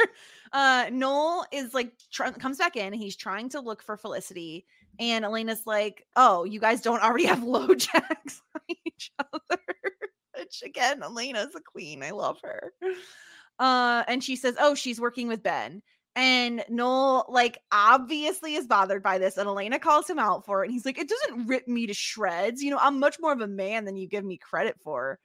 uh Noel is like tr- comes back in, he's trying to look for Felicity, and Elena's like, "Oh, you guys don't already have LoJacks on each other." Which again, Elena's a queen. I love her. Uh, and she says, "Oh, she's working with Ben." And Noel, like, obviously is bothered by this. And Elena calls him out for it. And he's like, It doesn't rip me to shreds. You know, I'm much more of a man than you give me credit for.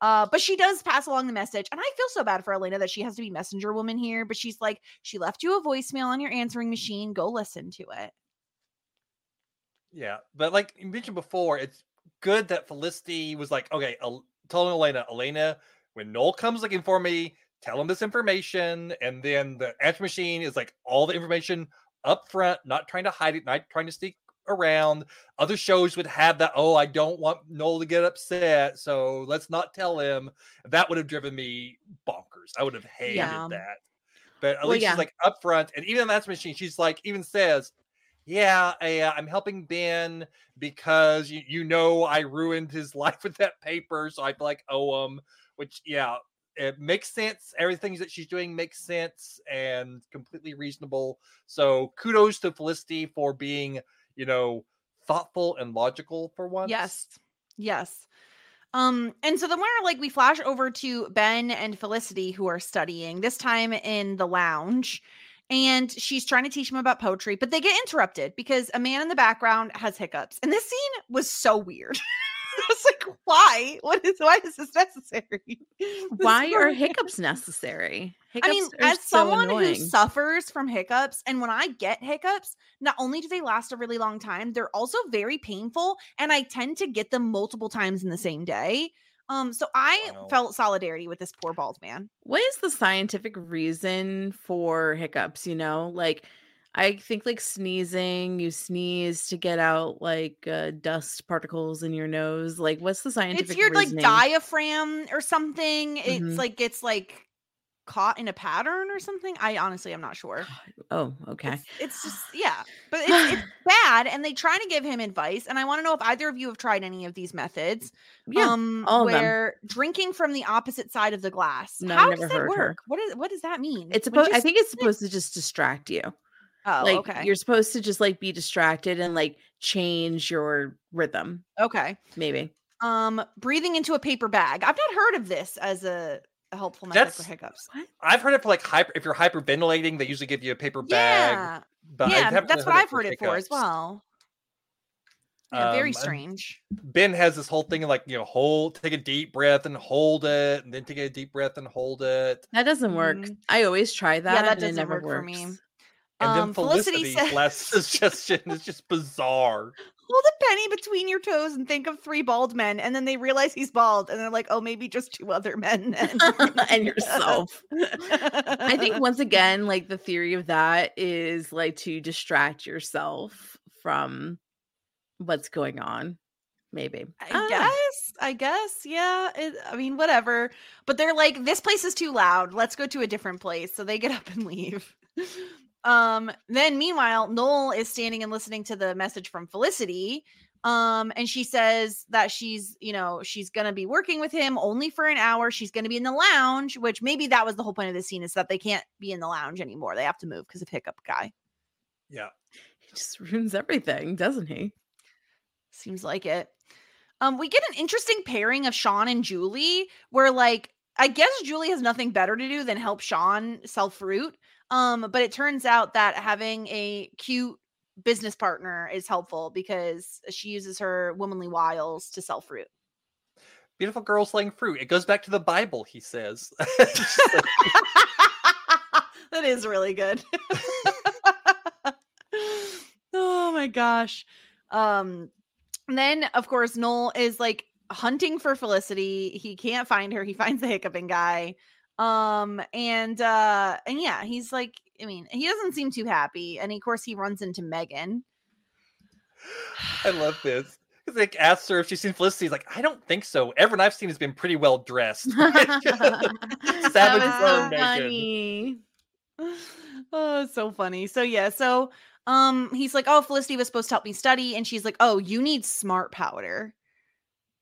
Uh, but she does pass along the message, and I feel so bad for Elena that she has to be messenger woman here. But she's like, she left you a voicemail on your answering machine. Go listen to it. Yeah, but like you mentioned before, it's good that Felicity was like, okay, El- telling Elena, Elena, when Noel comes looking for me, tell him this information, and then the answer machine is like all the information up front, not trying to hide it, not trying to sneak around. Other shows would have that. Oh, I don't want Noel to get upset, so let's not tell him. That would have driven me bonkers. I would have hated Yeah. that. But at Well, least yeah. she's like upfront, and even on that machine, she's like even says, "Yeah, I, uh, I'm helping Ben because you, you know I ruined his life with that paper, so I feel like owe him." Which, yeah, it makes sense. Everything that she's doing makes sense and completely reasonable. So kudos to Felicity for being, you know, thoughtful and logical for once. Yes. Yes. Um, and so then we're like we flash over to Ben and Felicity who are studying, this time in the lounge. And she's trying to teach him about poetry, but they get interrupted because a man in the background has hiccups. And this scene was so weird. I was like, why? What is why is this necessary? This Why are hiccups necessary? Hiccups I mean, as so someone who suffers from hiccups, and when I get hiccups, not only do they last a really long time, they're also very painful, and I tend to get them multiple times in the same day. Um, so I Wow. felt solidarity with this poor bald man. what is the scientific reason for hiccups you know like i think like sneezing you sneeze to get out like uh, dust particles in your nose like what's the scientific it's your reasoning? like diaphragm or something. It's Mhm. like it's like caught in a pattern or something. I honestly I'm not sure. oh okay It's, it's just yeah, but it's, it's bad, and they try to give him advice. And I want to know if either of you have tried any of these methods. yeah um, all of them. where drinking from the opposite side of the glass. No, How I've does never that work? her. What is what does that mean? it's supposed i think it's supposed to just distract you Oh, like okay. you're supposed to just like be distracted and like change your rhythm okay. maybe Um, breathing into a paper bag. I've not heard of this as a, a helpful method for That's- hiccups. I've heard it for like hyper. If you're hyperventilating, they usually give you a paper bag. Yeah, But yeah, that's what really I've heard it for as well. Yeah, very Um, I'm- strange. Ben has this whole thing of like you know hold, take a deep breath and hold it, and then take a deep breath and hold it. that doesn't work Mhm. i always try that Yeah, that doesn't never work for me. And Um, then Felicity Felicity's says- last suggestion is just bizarre. Hold a penny between your toes and think of three bald men, and then they realize he's bald, and they're like, "Oh, maybe just two other men." And yourself I think once again, like the theory of that is like to distract yourself from what's going on. Maybe. I don't guess. I guess. Yeah. It, I mean, whatever. But they're like, this place is too loud. Let's go to a different place. So they get up and leave. Um, then meanwhile, Noel is standing and listening to the message from Felicity. Um, and she says that she's, you know, she's gonna be working with him only for an hour. She's gonna be in the lounge, which maybe that was the whole point of the scene is that they can't be in the lounge anymore. They have to move because of Hiccup Guy. Yeah. He just ruins everything, doesn't he? Seems like it. Um, we get an interesting pairing of Sean and Julie, where like I guess Julie has nothing better to do than help Sean sell fruit. Um, but it turns out that having a cute business partner is helpful because she uses her womanly wiles to sell fruit. Beautiful girl selling fruit. It goes back to the Bible, he says. that is really good. oh my gosh. Um and then of course Noel is like hunting for Felicity. He can't find her. He finds the hiccuping guy. Um and uh and yeah, he's like I mean, he doesn't seem too happy. And of course he runs into Megan. I love this. Because like asks her if she's seen Felicity. He's like, I don't think so. Everyone I've seen has been pretty well dressed. Savage so funny. oh, so funny. So yeah, so um he's like, "Oh, Felicity was supposed to help me study." And she's like, "Oh, you need smart powder."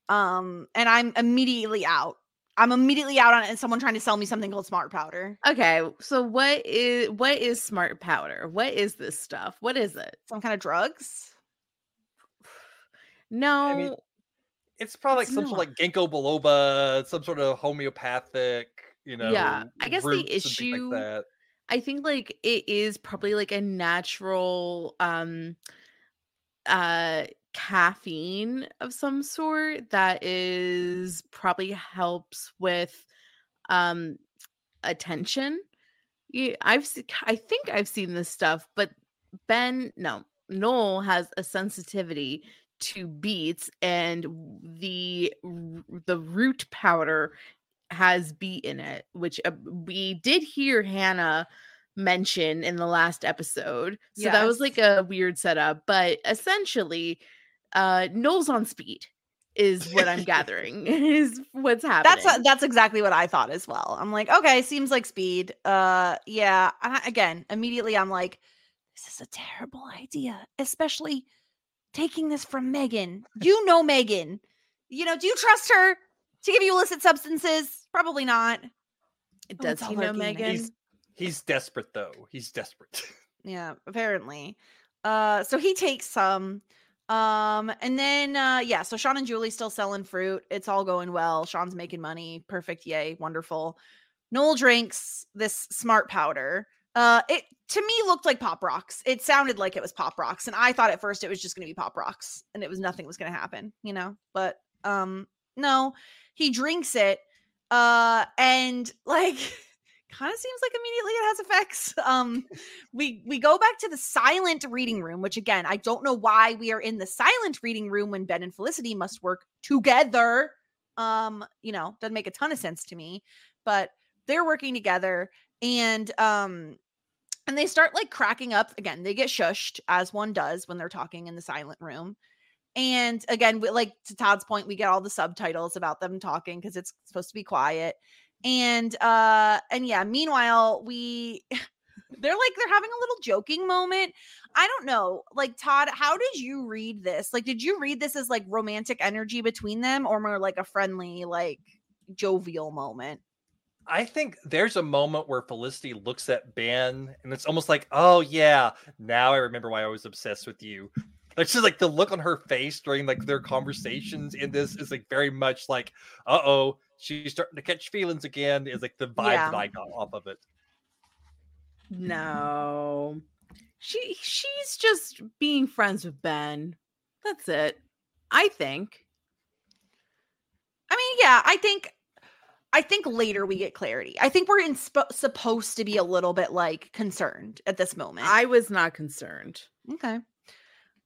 Um and I'm immediately out. I'm immediately out on it and someone trying to sell me something called smart powder. Okay, so what is what is smart powder? What is this stuff? What is it? Some kind of drugs? No, mean, it's probably like It's some sort of like ginkgo biloba, some sort of homeopathic, you know. Yeah, I guess the roots and things issue- like that. I think like it is probably like a natural um uh caffeine of some sort that is probably helps with um attention. I've I think I've seen this stuff, but Ben, no, Noel has a sensitivity to beets, and the the root powder has beet in it, which uh, we did hear Hannah mention in the last episode. So that was like a weird setup, but essentially, uh, Noel's on speed is what I'm gathering is what's happening. That's that's exactly what I thought as well. I'm like, okay, seems like speed. Uh, yeah. I- again, immediately I'm like, this is a terrible idea, especially taking this from Megan. You know Megan. You know, do you trust her to give you illicit substances? Probably not. Does tell he know. Megan? He's he's desperate though. He's desperate. Yeah, apparently. Uh so he takes some um and then uh yeah, so Sean and Julie still selling fruit. It's all going well. Sean's making money. Perfect. Yay. Wonderful. Noel drinks this smart powder. Uh it to me looked like pop rocks. It sounded like it was pop rocks and I thought at first it was just to be pop rocks and it was nothing was to happen, you know? But um no, he drinks it uh and like kind of seems like immediately it has effects. Um we we go back to the silent reading room, which again, I don't know why we are in the silent reading room when Ben and Felicity must work together. Um, you know, doesn't make a ton of sense to me, but they're working together and um and they start like cracking up again. They get shushed as one does when they're talking in the silent room. And again, we, like to Todd's point, we get all the subtitles about them talking because it's supposed to be quiet. And uh and yeah, meanwhile, we they're like they're having a little joking moment. I don't know. Like Todd, how did you read this? Like did you read this as like romantic energy between them or more like a friendly like jovial moment? I think there's a moment where Felicity looks at Ben and it's almost like, oh yeah, now I remember why I was obsessed with you. Like she's like the look on her face during like their conversations in this is like very much like, uh oh, she's starting to catch feelings again. Is like the vibe Yeah. that I got off of it. No. She she's just being friends with Ben. That's it. I think. I mean, yeah, I think I think later we get clarity. I think we're in sp- supposed to be a little bit like concerned at this moment. I was not concerned. okay.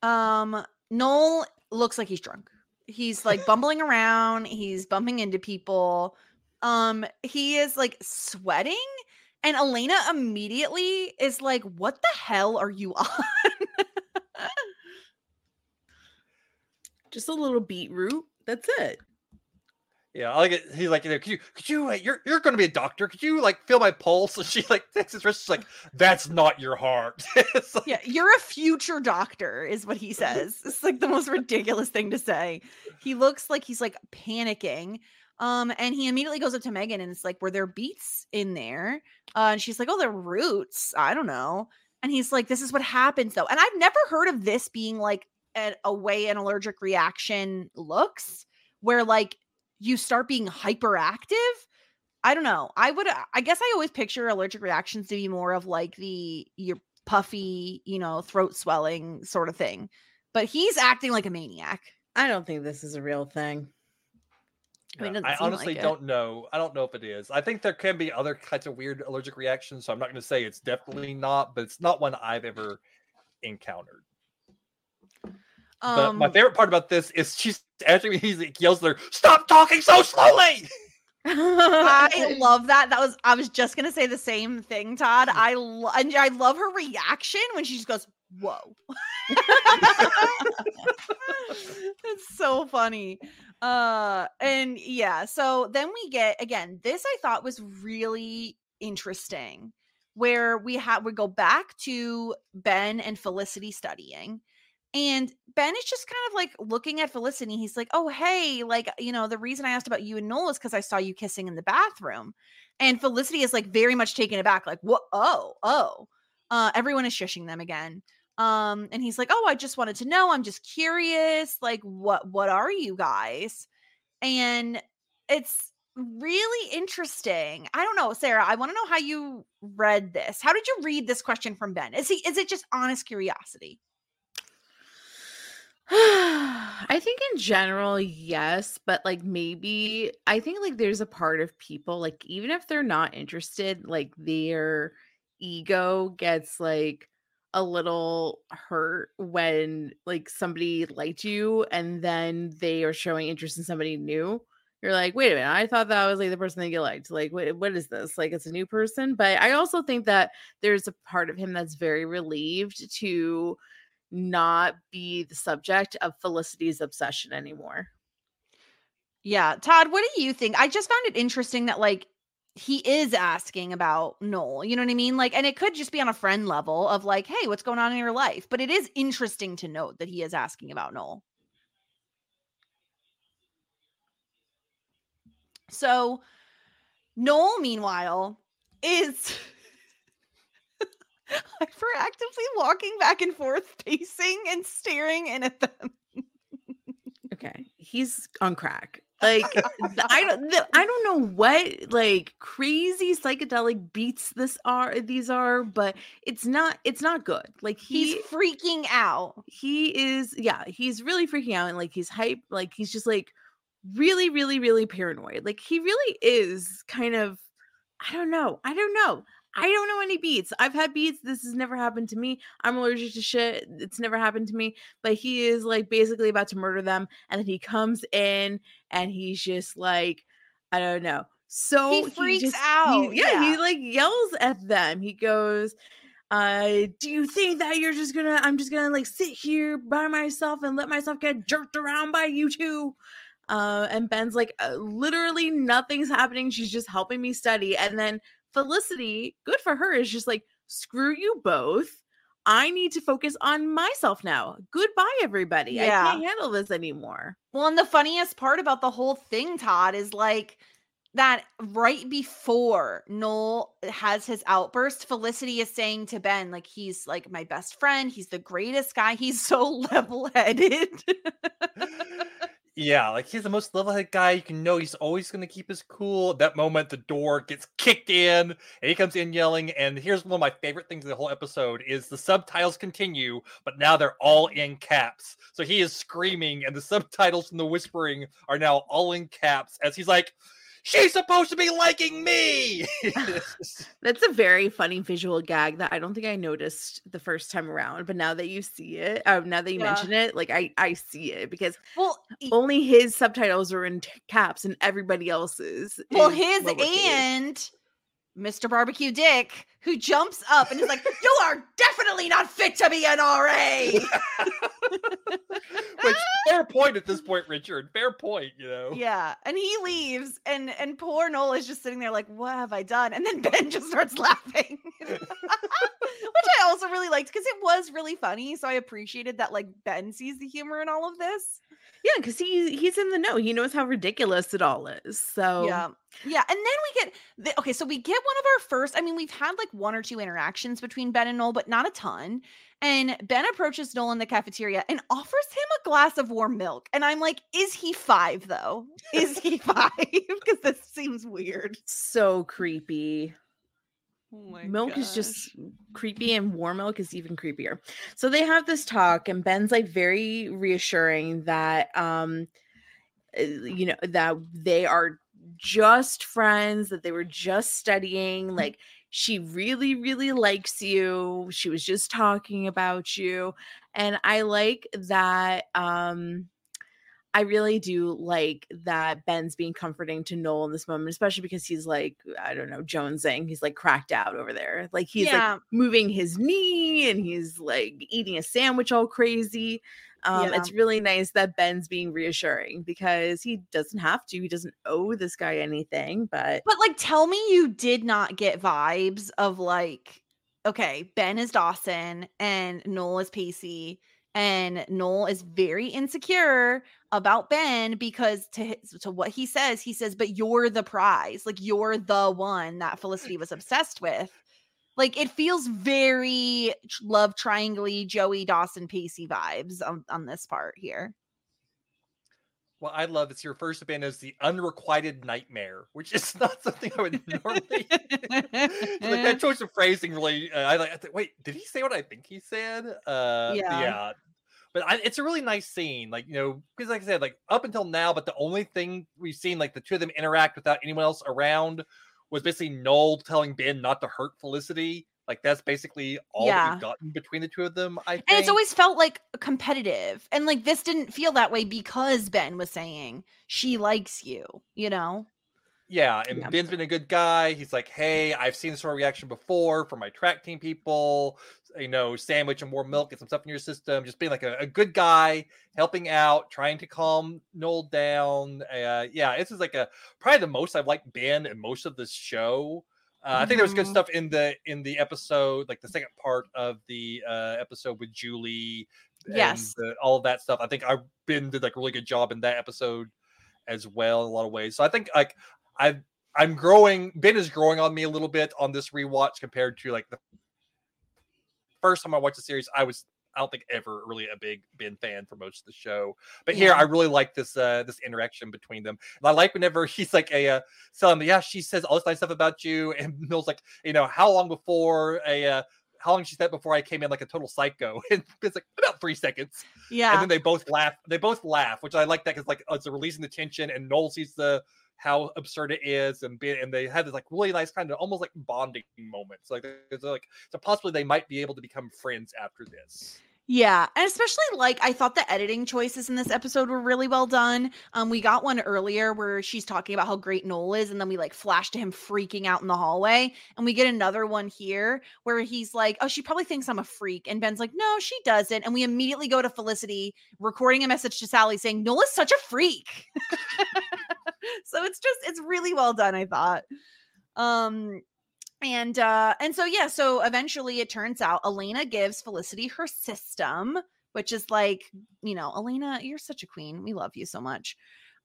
Um Noel looks like he's drunk. He's like bumbling around, he's bumping into people. Um he is like sweating and Elena immediately is like what the hell are you on? Just a little beetroot. That's it. Yeah, I like it. He's like, you know, could you, could you, you're, you're going to be a doctor. Could you like feel my pulse? And she like takes his wrist. She's like, that's not your heart. Like- Yeah, you're a future doctor, is what he says. It's like the most ridiculous thing to say. He looks like he's like panicking. Um, and he immediately goes up to Megan and it's like, were there beets in there? Uh, and she's like, Oh, they're roots. I don't know. And he's like, This is what happens though. And I've never heard of this being like a, a way an allergic reaction looks, where like you start being hyperactive. I don't know. I would I guess I always picture allergic reactions to be more of like the you're puffy, you know, throat swelling sort of thing. But he's acting like a maniac. I don't think this is a real thing. I mean, it Yeah, doesn't I honestly like don't know. I don't know if it is. I think there can be other kinds of weird allergic reactions. So I'm not going to say it's definitely not, but it's not one I've ever encountered. But Um, my favorite part about this is she's actually he like, yells at her, "Stop talking so slowly!" I love that. That was I was just gonna say the same thing, Todd. I lo- and I love her reaction when she just goes, "Whoa!" it's so funny. Uh, and yeah. So then we get again. This I thought was really interesting, where we have we go back to Ben and Felicity studying. And Ben is just kind of like looking at Felicity. He's like, Oh, hey, like, you know, the reason I asked about you and Noel is because I saw you kissing in the bathroom. And Felicity is like very much taken aback, like, what? Oh, oh. Uh, everyone is shushing them again. Um, and he's like, Oh, I just wanted to know. I'm just curious. Like, what what are you guys? And it's really interesting. I don't know, Sarah. I want to know how you read this. How did you read this question from Ben? Is he is it just honest curiosity? I think in general, yes, but like maybe I think like there's a part of people like even if they're not interested, like their ego gets like a little hurt when like somebody liked you and then they are showing interest in somebody new. You're like, wait a minute, I thought that was like the person that you liked. Like, what, what is this? Like, it's a new person. But I also think that there's a part of him that's very relieved to not be the subject of Felicity's obsession anymore. Yeah. Todd, what do you think? I just found it interesting that like he is asking about Noel. You know what I mean? Like, and it could just be on a friend level of like, hey, what's going on in your life? But it is interesting to note that he is asking about Noel. So Noel, meanwhile, is hyperactively walking back and forth, pacing and staring in at them. Okay, he's on crack. Like I don't, th- I don't know what like crazy psychedelic beets this are. These are, but it's not. It's not good. Like he, He's freaking out. he is. Yeah, he's really freaking out and like he's hype. Like he's just like really, really, really paranoid. Like he really is kind of. I don't know. I don't know. I don't know any beets. I've had beets. This has never happened to me. I'm allergic to shit. It's never happened to me. But he is like basically about to murder them. And then he comes in and he's just like, I don't know. So He freaks just- out, yeah, he like yells at them. He goes, uh, do you think that you're just gonna I'm just gonna like sit here by myself and let myself get jerked around by you two? Uh, and Ben's like, uh, literally nothing's happening. She's just helping me study. And then Felicity, good for her, is just like, screw you both. I need to focus on myself now. Goodbye, everybody. Yeah. I can't handle this anymore. Well, and the funniest part about the whole thing, Todd, is like that right before Noel has his outburst, Felicity is saying to Ben, like, he's like my best friend. He's the greatest guy. He's so level headed. Yeah, like he's the most level-headed guy. You can know he's always going to keep his cool. At that moment, the door gets kicked in, and he comes in yelling. And here's one of my favorite things of the whole episode: is the subtitles continue, but now they're all in caps. So he is screaming, and the subtitles and the whispering are now all in caps as he's like, "She's supposed to be liking me." That's a very funny visual gag that I don't think I noticed the first time around, but now that you see it, uh, now that you Yeah. mention it, like I I see it because well, only his subtitles are in t- caps and everybody else's. well, his lowercase. and Mr. Barbecue Dick, who jumps up and is like, You are definitely not fit to be an RA. Which fair point at this point, Richard. Fair point. You know. Yeah, and he leaves, and and poor Noel is just sitting there like, "What have I done?" And then Ben just starts laughing, I also really liked because it was really funny. So I appreciated that like Ben sees the humor in all of this. Yeah, because he he's in the know. He knows how ridiculous it all is. So Yeah, yeah, and then we get the, okay. So we get one of our first. I mean, we've had like one or two interactions between Ben and Noel, but not a ton. And Ben approaches Noel in the cafeteria and offers him a glass of warm milk. And I'm like, is he five though? Is he five? Because this seems weird. so creepy. Oh milk is just creepy and warm milk is even creepier. So they have this talk and ben's like very reassuring that um uh, you know that they are just friends that they were just studying like she really really likes you. She was just talking about you. And i like that um I really do like that Ben's being comforting to Noel in this moment, especially because he's like, I don't know, jonesing. He's like cracked out over there. Like he's Yeah. like moving his knee and he's like eating a sandwich all crazy. Um, Yeah. It's really nice that Ben's being reassuring because he doesn't have to. He doesn't owe this guy anything, but But like, tell me you did not get vibes of like, okay, Ben is Dawson and Noel is Pacey, and Noel is very insecure about Ben because to his, to what he says, he says, "But you're the prize, like you're the one that Felicity was obsessed with." Like it feels very love triangle Joey Dawson Pacey vibes on, on this part here. What I love is your first band is the unrequited nightmare, which is not something I would normally. like that choice of phrasing really. Uh, I like. I think, Wait, did he say what I think he said? Uh, Yeah. yeah. But I, it's a really nice scene. Like you know, because like I said, like up until now, but the only thing we've seen like the two of them interact without anyone else around was basically Noel telling Ben not to hurt Felicity. Like that's basically all Yeah. we've gotten between the two of them. I think. And it's always felt like competitive. And like this didn't feel that way because Ben was saying she likes you, you know? Yeah, and Yeah. Ben's been a good guy. He's like, hey, I've seen this sort of reaction before from my track team people. You know, sandwich and more milk, get some stuff in your system. Just being like a, a good guy, helping out, trying to calm Noel down. Uh, yeah, this is like a probably the most I've liked Ben in most of this show. Uh, I think there was good Mhm. stuff in the in the episode, like the second part of the uh, episode with Julie. and Yes. the- all of that stuff. I think I Ben did like a really good job in that episode as well in a lot of ways. So I think like I I'm growing. Ben is growing on me a little bit on this rewatch compared to like the first time I watched the series. I was I don't think ever really a big Ben fan for most of the show, but here Yeah. I really like this uh this interaction between them. And I like whenever he's like a uh, telling yeah, she says all this nice stuff about you, and Mill's like, you know, how long before a uh, how long she said before I came in like a total psycho, and it's like about three seconds Yeah. and then they both laugh. They both laugh, which I like that because like it's a releasing the tension, and Noel sees the how absurd it is, and be, and they had this like really nice kind of almost like bonding moments. Like it's like so possibly they might be able to become friends after this. Yeah, and especially like I thought the editing choices in this episode were really well done. Um, we got one earlier where she's talking about how great Noel is, and then we like flash to him freaking out in the hallway, and we get another one here where he's like, "Oh, she probably thinks I'm a freak," and Ben's like, "No, she doesn't," and we immediately go to Felicity recording a message to Sally saying, "Noel is such a freak." so it's just it's really well done, I thought. Um, and uh and so yeah so eventually it turns out elena gives felicity her system which is like you know elena you're such a queen we love you so much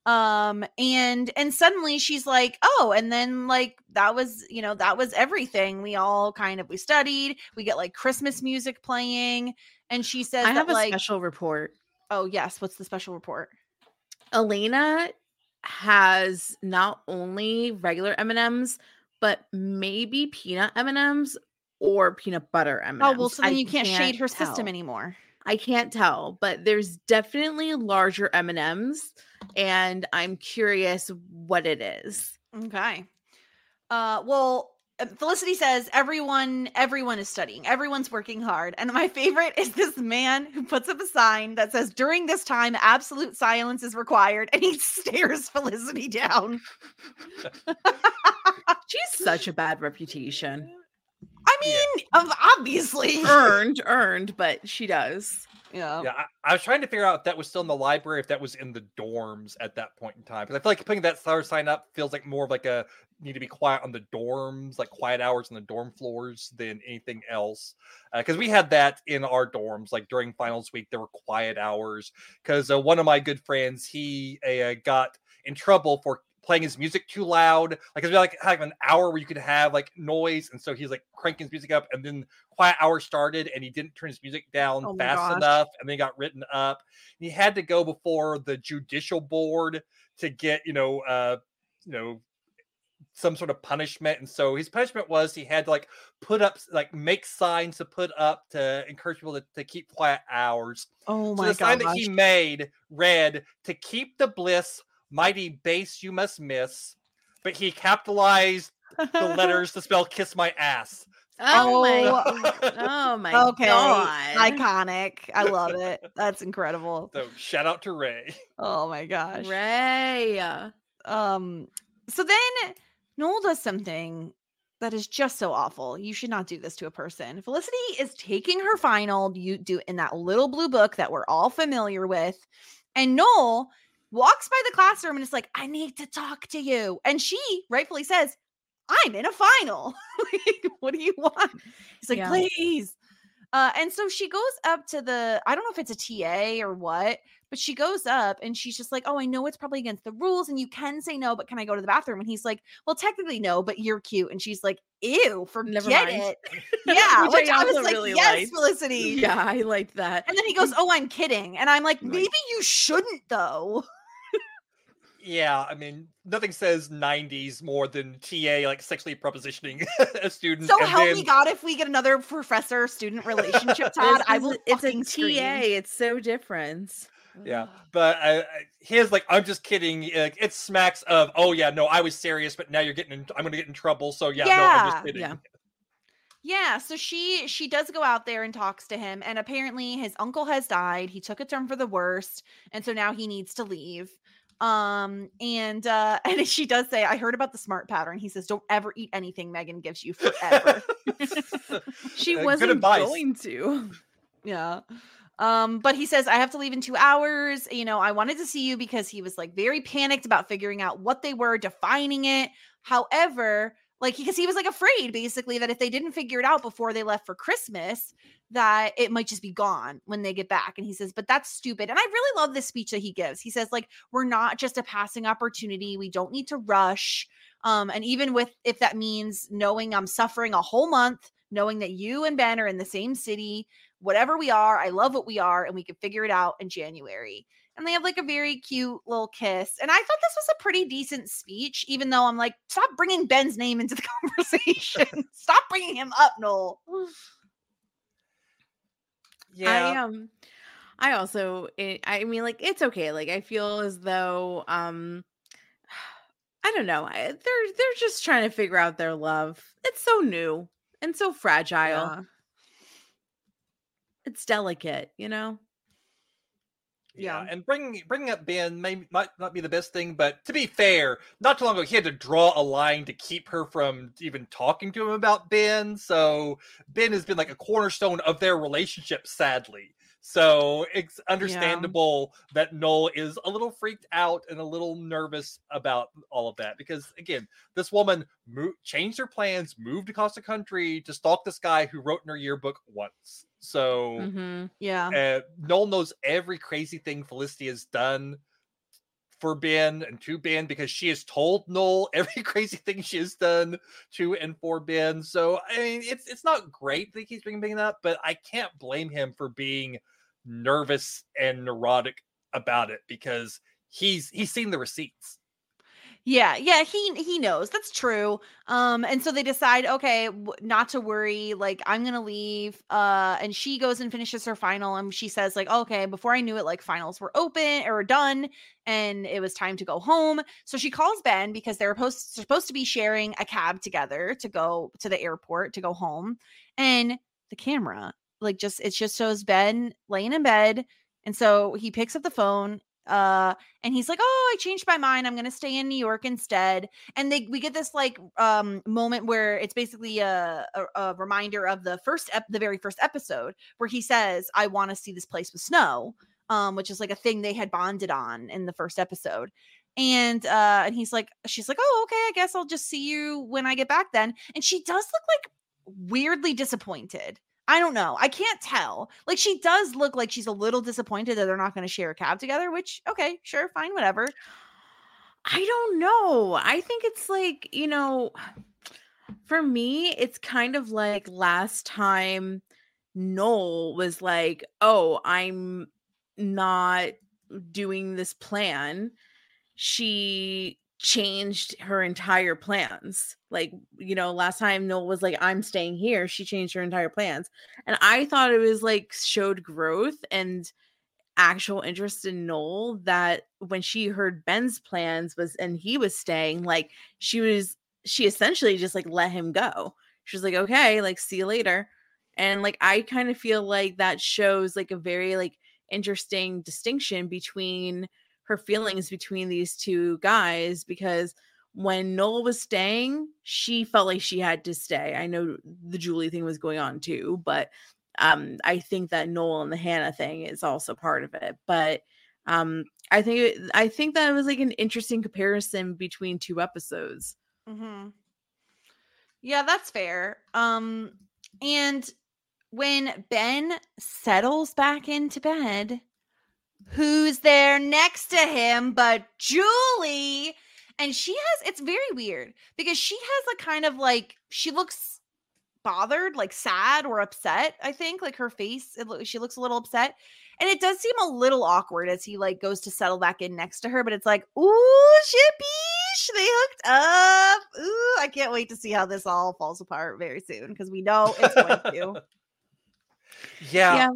um and and suddenly she's like oh and then like that was you know that was everything we all kind of we studied we get like christmas music playing and she says I that have a like special report. oh yes what's the special report Elena has not only regular M&Ms but maybe peanut M&Ms or peanut butter M&Ms. oh well so then I you can't, shade her system anymore I can't tell, but there's definitely larger M&Ms and I'm curious what it is. Okay. Uh well, Uh, Felicity says everyone everyone is studying. Everyone's working hard. And my favorite is this man who puts up a sign that says during this time absolute silence is required and he stares Felicity down. She's such a bad reputation. I mean, ob- obviously. Earned, earned, but she does. Yeah. Yeah, I, I was trying to figure out if that was still in the library, if that was in the dorms at that point in time. Because I feel like putting that star sign up feels like more of like a need to be quiet on the dorms, like quiet hours on the dorm floors than anything else. Because we had that in our dorms, like during finals week, there were quiet hours. Because uh, one of my good friends, he uh, got in trouble for playing his music too loud. Like it's like have an hour where you could have like noise, and so he's like cranking his music up, and then quiet hour started, and he didn't turn his music down Oh fast gosh. enough, and then he got written up. He had to go before the judicial board to get you know uh you know some sort of punishment and so his punishment was he had to like put up like make signs to put up to encourage people to, to keep quiet hours Oh my god. so my the sign that he made read to keep the bliss mighty base you must miss but he capitalized the letters to spell kiss my ass Oh, Oh, my Oh my okay. god. Iconic. I love it. That's incredible. so shout out to ray Oh my gosh. Ray. Um so then Noel does something that is just so awful. You should not do this to a person. Felicity is taking her final you do in that little blue book that we're all familiar with. And Noel walks by the classroom and is like, I need to talk to you. And she rightfully says, I'm in a final. Like, what do you want? He's like, Yeah. please. Uh, and so she goes up to the, I don't know if it's a TA or what, but she goes up and she's just like, Oh, I know it's probably against the rules and you can say no, but can I go to the bathroom? And he's like, Well, technically no, but you're cute. And she's like, Ew, forget mind. it. Yeah. Which which, I I, was also like, really Yes, liked. Felicity. Yeah, I liked that. And then he goes, Oh, I'm kidding. And I'm like, Right. Maybe you shouldn't though. Yeah, I mean, nothing says '90s more than TA like sexually propositioning a student. So and help then, me God, if we get another professor student relationship, Todd, I will. It's a TA. scream. It's so different. Yeah, but I, I, his like, I'm just kidding. Like, it smacks of, oh yeah, no, I was serious, but now you're getting, in, I'm gonna get in trouble. So yeah, no, I'm Yeah, just kidding. yeah. Yeah, so she she does go out there and talks to him, and apparently his uncle has died. He took a turn for the worst, and so now he needs to leave. Um, and uh, and she does say, "I heard about the smart powder." He says, "Don't ever eat anything Megan gives you forever." She Uh, wasn't going to. Yeah. Um, but he says, I have to leave in two hours. You know, I wanted to see you because he was like very panicked about figuring out what they were, defining it. However, like because he was like afraid basically that if they didn't figure it out before they left for Christmas, that it might just be gone when they get back. And he says, But that's stupid. And I really love this speech that he gives. He says, like, we're not just a passing opportunity. We don't need to rush. Um, and even with if that means knowing I'm suffering a whole month, knowing that you and Ben are in the same city, whatever we are, I love what we are, and we can figure it out in January. And they have like a very cute little kiss. And I thought this was a pretty decent speech, even though I'm like, stop bringing Ben's name into the conversation. stop bringing him up, Noel. Yeah, I um I also it, I mean like it's okay. Like I feel as though um I don't know. I, they're they're just trying to figure out their love. It's so new and so fragile. Yeah. It's delicate, you know. yeah, Yeah. and bringing bringing up Ben may might not be the best thing, but to be fair, not too long ago he had to draw a line to keep her from even talking to him about Ben. So Ben has been like a cornerstone of their relationship, sadly. So it's understandable that Noel is a little freaked out and a little nervous about all of that because, again, this woman changed her plans, moved across the country to stalk this guy who wrote in her yearbook once. So Mm-hmm. Yeah. uh, Noel knows every crazy thing Felicity has done for Ben and to Ben because she has told Noel every crazy thing she has done to and for Ben. So I mean, it's it's not great that he's bringing it up, but I can't blame him for being nervous and neurotic about it because he's he's seen the receipts. Yeah, yeah, he he knows. That's true. Um and so they decide okay, w- not to worry, like I'm going to leave. Uh and she goes and finishes her final and she says like, "Okay, before I knew it like finals were open or done and it was time to go home." So she calls Ben because they're supposed supposed to be sharing a cab together to go to the airport to go home. And the camera like just it just shows Ben laying in bed and so he picks up the phone uh and he's like oh i changed my mind. I'm gonna stay in new york instead. And they we get this like um moment where it's basically a, a, a reminder of the first ep- the very first episode where he says i want to see this place with snow um which is like a thing they had bonded on in the first episode. And uh and he's like she's like oh okay i guess i'll just see you when i get back then. And she does look like weirdly disappointed I don't know. I can't tell. Like she does look like she's a little disappointed that they're not going to share a cab together, which okay, sure, fine, whatever. I don't know. I think it's like, you know, for me, it's kind of like last time Noel was like, oh, I'm not doing this plan. She changed her entire plans. Like, you know, last time Noel was like, I'm staying here, she changed her entire plans. And I thought it was like showed growth and actual interest in Noel that when she heard Ben's plans was and he was staying, like she was she essentially just like let him go. She was like, okay, like see you later. And like I kind of feel like that shows like a very like interesting distinction between her feelings between these two guys because when Noel was staying, she felt like she had to stay. I know the Julie thing was going on too, but um I think that Noel and the Hannah thing is also part of it. But um I think I think that it was like an interesting comparison between two episodes. Mm-hmm. Yeah, that's fair. Um, and when Ben settles back into bed, who's there next to him but Julie? And she has it's very weird because she has a kind of like she looks bothered, like sad or upset. I think like her face, it, loo- she looks a little upset, and it does seem a little awkward as he like goes to settle back in next to her. But it's like, ooh, shippy, they hooked up. Ooh, I can't wait to see how this all falls apart very soon because we know it's going to. yeah, Yeah.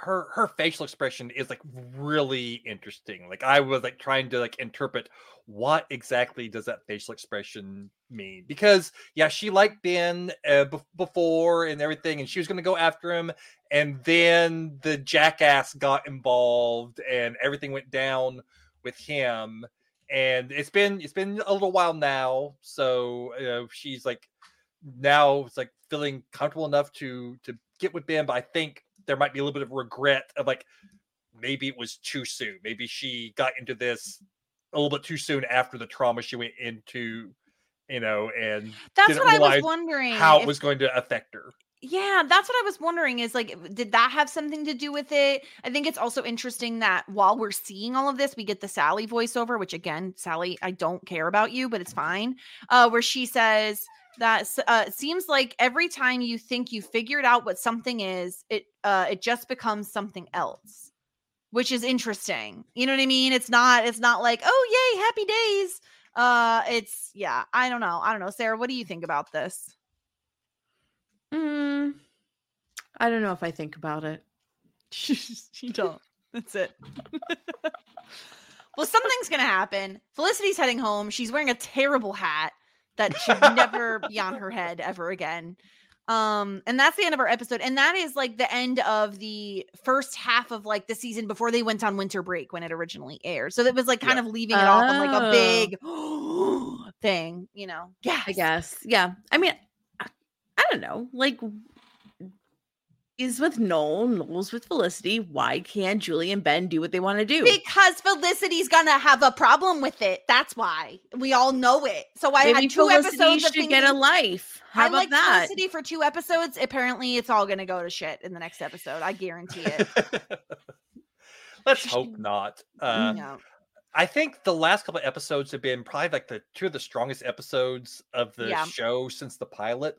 Her her facial expression is like really interesting. Like I was like trying to like interpret what exactly does that facial expression mean because yeah, she liked Ben uh, bef- before and everything, and she was going to go after him, and then the jackass got involved, and everything went down with him. And it's been it's been a little while now, so know, she's like now it's like feeling comfortable enough to to get with Ben, but I think there might be a little bit of regret of like maybe it was too soon. Maybe she got into this a little bit too soon after the trauma she went into, you know, and That's what I was wondering. how it was going to affect her. Yeah, that's what I was wondering is like, did that have something to do with it? I think it's also interesting that while we're seeing all of this, we get the Sally voiceover, which again, Sally, I don't care about you, but it's fine. Uh, where she says that uh, it seems like every time you think you figured out what something is, it uh, it just becomes something else, which is interesting. You know what I mean? It's not it's not like oh yay happy days. Uh, it's yeah, I don't know, I don't know, Sarah. What do you think about this? Mm, I don't know if I think about it. you don't. That's it. well, something's gonna happen. Felicity's heading home. She's wearing a terrible hat that should never be on her head ever again. Um, and that's the end of our episode. And that is like the end of the first half of like the season before they went on winter break when it originally aired. So it was like kind Yeah. of leaving it off on like a Oh. big thing, you know. Yeah. I guess. Yeah. I mean, I, I don't know. Like, is with Noel, Noel's with Felicity. Why can't Julie and Ben do what they want to do? Because Felicity's gonna have a problem with it. That's why we all know it. So I Maybe had two Felicity episodes of should get a life. How I about like that? Felicity for two episodes. Apparently, it's all gonna go to shit in the next episode. I guarantee it. Let's hope not. Uh, no. I think the last couple of episodes have been probably like the two of the strongest episodes of the Yeah. show since the pilot.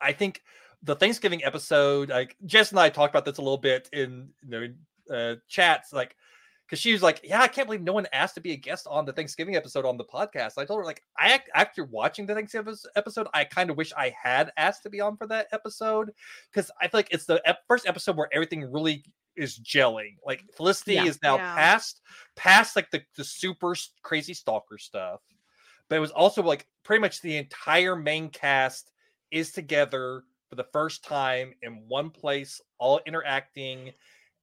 I think the Thanksgiving episode, like Jess and I talked about this a little bit in you know uh, chats, like because she was like, "Yeah, I can't believe no one asked to be a guest on the Thanksgiving episode on the podcast." I told her like, I after watching the Thanksgiving episode, I kind of wish I had asked to be on for that episode because I feel like it's the ep- first episode where everything really is gelling. Like Felicity Yeah. is now Yeah. past past like the the super crazy stalker stuff, but it was also like pretty much the entire main cast is together for the first time in one place, all interacting.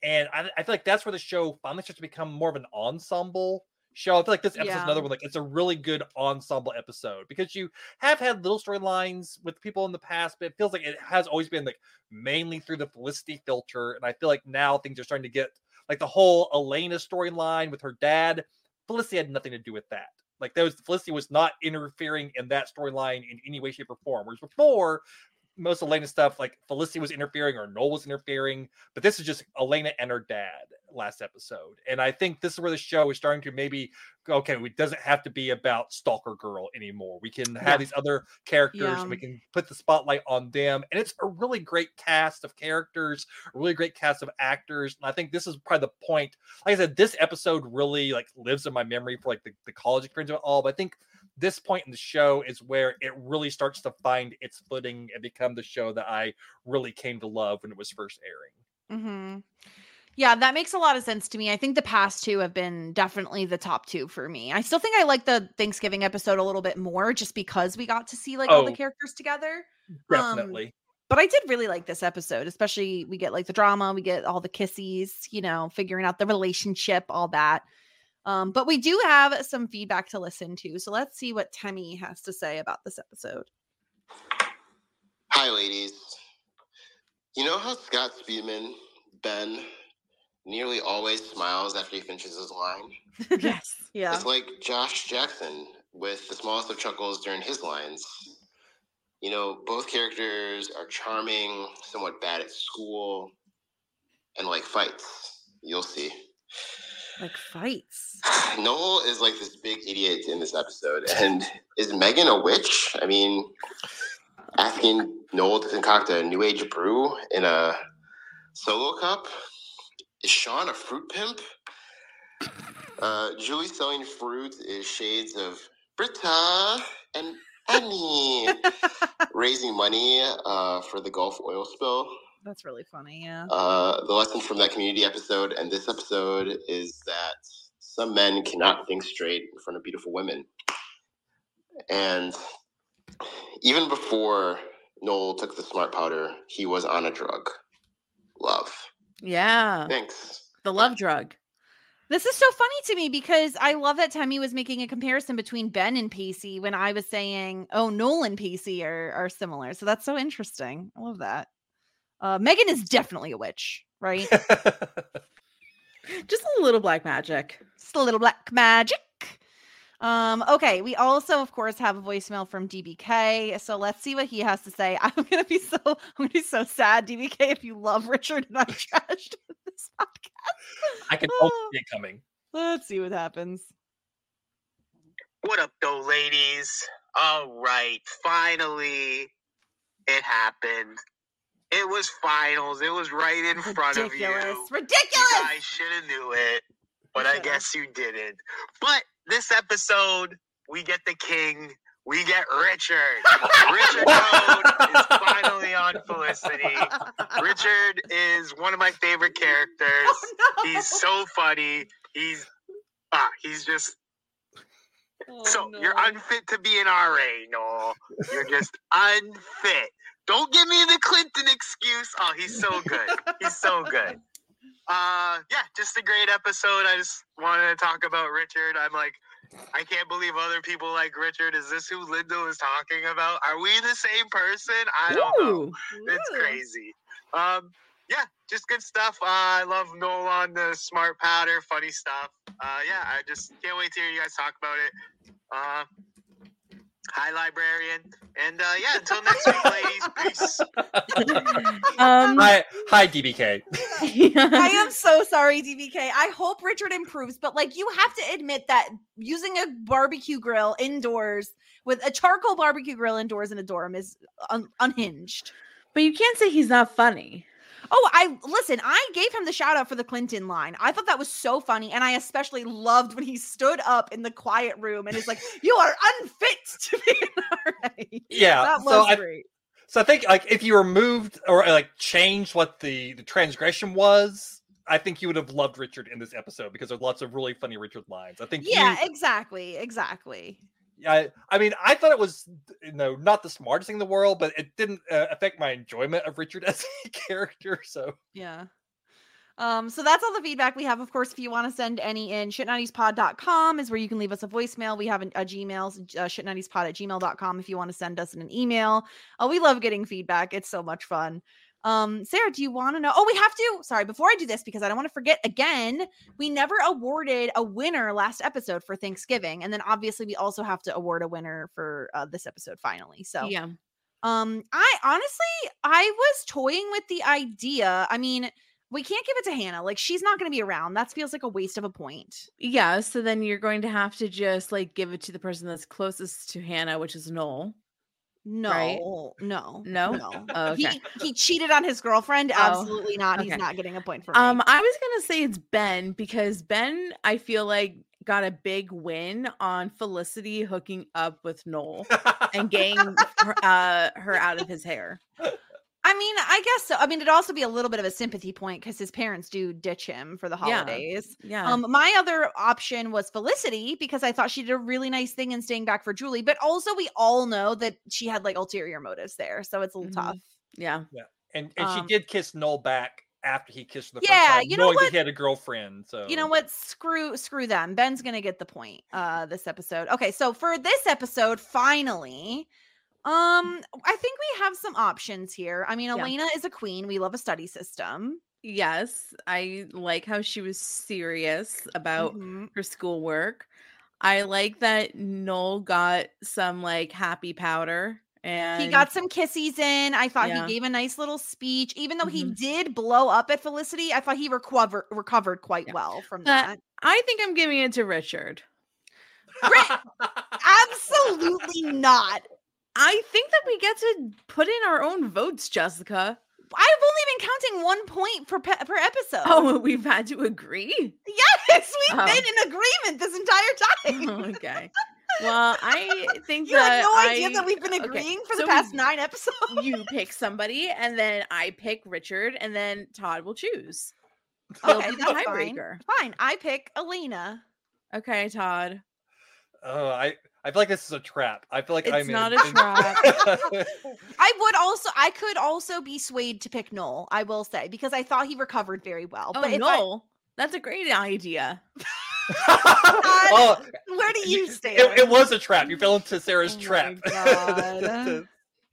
And I, I feel like that's where the show finally starts to become more of an ensemble show. I feel like this episode's Yeah. another one. Like it's a really good ensemble episode because you have had little storylines with people in the past, but it feels like it has always been like mainly through the Felicity filter. And I feel like now things are starting to get like the whole Elena storyline with her dad. Felicity had nothing to do with that. Like there was Felicity was not interfering in that storyline in any way, shape, or form. Whereas before, most Elena stuff, like Felicity was interfering or Noel was interfering, but this is just Elena and her dad last episode. And I think this is where the show is starting to maybe okay, it doesn't have to be about Stalker Girl anymore. We can have Yeah. these other characters, Yeah. and we can put the spotlight on them. And it's a really great cast of characters, a really great cast of actors. And I think this is probably the point. Like I said, this episode really like lives in my memory for like the, the college experience of it all. But I think this point in the show is where it really starts to find its footing and become the show that I really came to love when it was first airing. hmm Yeah, that makes a lot of sense to me. I think the past two have been definitely the top two for me. I still think I like the Thanksgiving episode a little bit more just because we got to see like all the Oh. characters together. Definitely. But I did really like this episode, especially we get like the drama, we get all the kisses, you know, figuring out the relationship, all that. Um, but we do have some feedback to listen to. So let's see what Temmie has to say about this episode. Hi, ladies. You know how Scott Speedman, Ben, nearly always smiles after he finishes his line? yes. Yeah. It's like Josh Jackson with the smallest of chuckles during his lines. You know, both characters are charming, somewhat bad at school, and like fights. You'll see. Like fights. Noel is like this big idiot in this episode. And is Megan a witch? I mean, asking Noel to concoct a new age brew in a solo cup. Is Sean a fruit pimp? Uh, Julie selling fruit is shades of Britta and Annie raising money uh, for the Gulf oil spill. That's really funny. Yeah. Uh, the lesson from that community episode and this episode is that some men cannot think straight in front of beautiful women. And even before Noel took the smart powder, he was on a drug. Love. Yeah. Thanks. The love drug. This is so funny to me because I love that Tammy was making a comparison between Ben and Pacey when I was saying, "Oh, Noel and Pacey are are similar." So that's so interesting. I love that. Uh, Megan is definitely a witch, right? Just a little black magic. Just a little black magic. Um, okay, we also, of course, have a voicemail from DBK. So let's see what he has to say. I'm gonna be so I'm gonna be so sad, DBK, if you love Richard and I trashed this podcast. I can almost see it coming. Let's see what happens. What up, though, ladies? All right, finally, it happened. It was finals. It was right in front of you. Ridiculous. You Ridiculous. guys should have knew it, but I guess you didn't. But this episode, we get the king. We get Richard. Richard Coad is finally on Felicity. Richard is one of my favorite characters. Oh, no. He's so funny. He's ah, he's just so Oh, you're unfit to be an RA, Noel. You're just unfit. Don't give me the Clinton excuse. Oh, he's so good. He's so good. Uh yeah, just a great episode. I just wanted to talk about Richard. I'm like, I can't believe other people like Richard. Is this who Linda was talking about? Are we the same person? I don't know it's Ooh. crazy. Um, yeah, just good stuff. Uh, I love Noel and, the smart powder, funny stuff. Uh, yeah, I just can't wait to hear you guys talk about it. Uh, hi, librarian, and uh, yeah, until next week, ladies. Peace. um, Hi, hi, DBK. I am so sorry, DBK. I hope Richard improves, but like you have to admit that using a barbecue grill indoors with a charcoal barbecue grill indoors in a dorm is un- unhinged. but you can't say he's not funny. Oh, I listen, I gave him the shout out for the Clinton line. I thought that was so funny. And I especially loved when he stood up in the quiet room and is like, You are unfit to be an RA. Yeah, that so was I, great. so I think like if you removed or like changed what the the transgression was, I think you would have loved Richard in this episode because there's lots of really funny Richard lines. I think Yeah, you, exactly. Exactly. I, I mean, I thought it was, you know, not the smartest thing in the world, but it didn't uh, affect my enjoyment of Richard as a character. So, Yeah. Um, so that's all the feedback we have. Of course, if you want to send any in, shit90spod.com is where you can leave us a voicemail. We have an, a Gmail, uh, shit90spod at gmail.com if you want to send us an email. Oh, we love getting feedback. It's so much fun. Um, Sara, do you want to know? Oh, we have to. Sorry, before I do this, because I don't want to forget again, we never awarded a winner last episode for Thanksgiving. And then obviously we also have to award a winner for uh, this episode finally. So Yeah. um, I honestly, I was toying with the idea. I mean, we can't give it to Hannah. Like, she's not going to be around. That feels like a waste of a point. Yeah. So then you're going to have to just like give it to the person that's closest to Hannah, which is Noel. No, Right? no, No? no. Oh, okay. He he cheated on his girlfriend. Oh, Absolutely not. He's not getting a point for me. Um, I was gonna say it's Ben because Ben, I feel like got a big win on Felicity hooking up with Noel and getting her, uh, her out of his hair. I mean, I guess so. I mean, it'd also be a little bit of a sympathy point because his parents do ditch him for the holidays. Yeah. Um, my other option was Felicity because I thought she did a really nice thing in staying back for Julie, but also we all know that she had like ulterior motives there, so it's a little Mhm. tough. yeah. Yeah. And and Um, she did kiss Noel back after he kissed the Yeah, first time, you know knowing what? that he had a girlfriend. So You know what? Screw screw them. Ben's gonna get the point uh this episode. Okay, so for this episode, finally, um, I think we have some options here. I mean, Yeah. Elena is a queen. We love a study system. Yes. I like how she was serious about Mhm. her schoolwork. I like that Noel got some like happy powder and He got some kissies in. I thought Yeah. he gave a nice little speech. Even though he Mhm. did blow up at Felicity, I thought he recovered recovered quite Yeah. well from But- that. I think I'm giving it to Richard. Absolutely not. I think that we get to put in our own votes, Jessica. I've only been counting one point per pe- per episode. Oh, we've had to agree. yes, we've Oh. been in agreement this entire time. okay. Well, I think You that have no idea I- that we've been uh, okay, agreeing for so the past we- nine episodes. You pick somebody, and then I pick Richard, and then Todd will choose. He'll Okay, be the that's fine. Fine, I pick Elena. Okay, Todd. Oh, I I feel like this is a trap. I feel like It's I'm not in, a trap. I would also, I could also be swayed to pick Noel. I will say because I thought he recovered very well. Oh, but if I- That's a great idea. oh, where do you stand? it, it was a trap. You fell into Sara's Oh trap. God. to,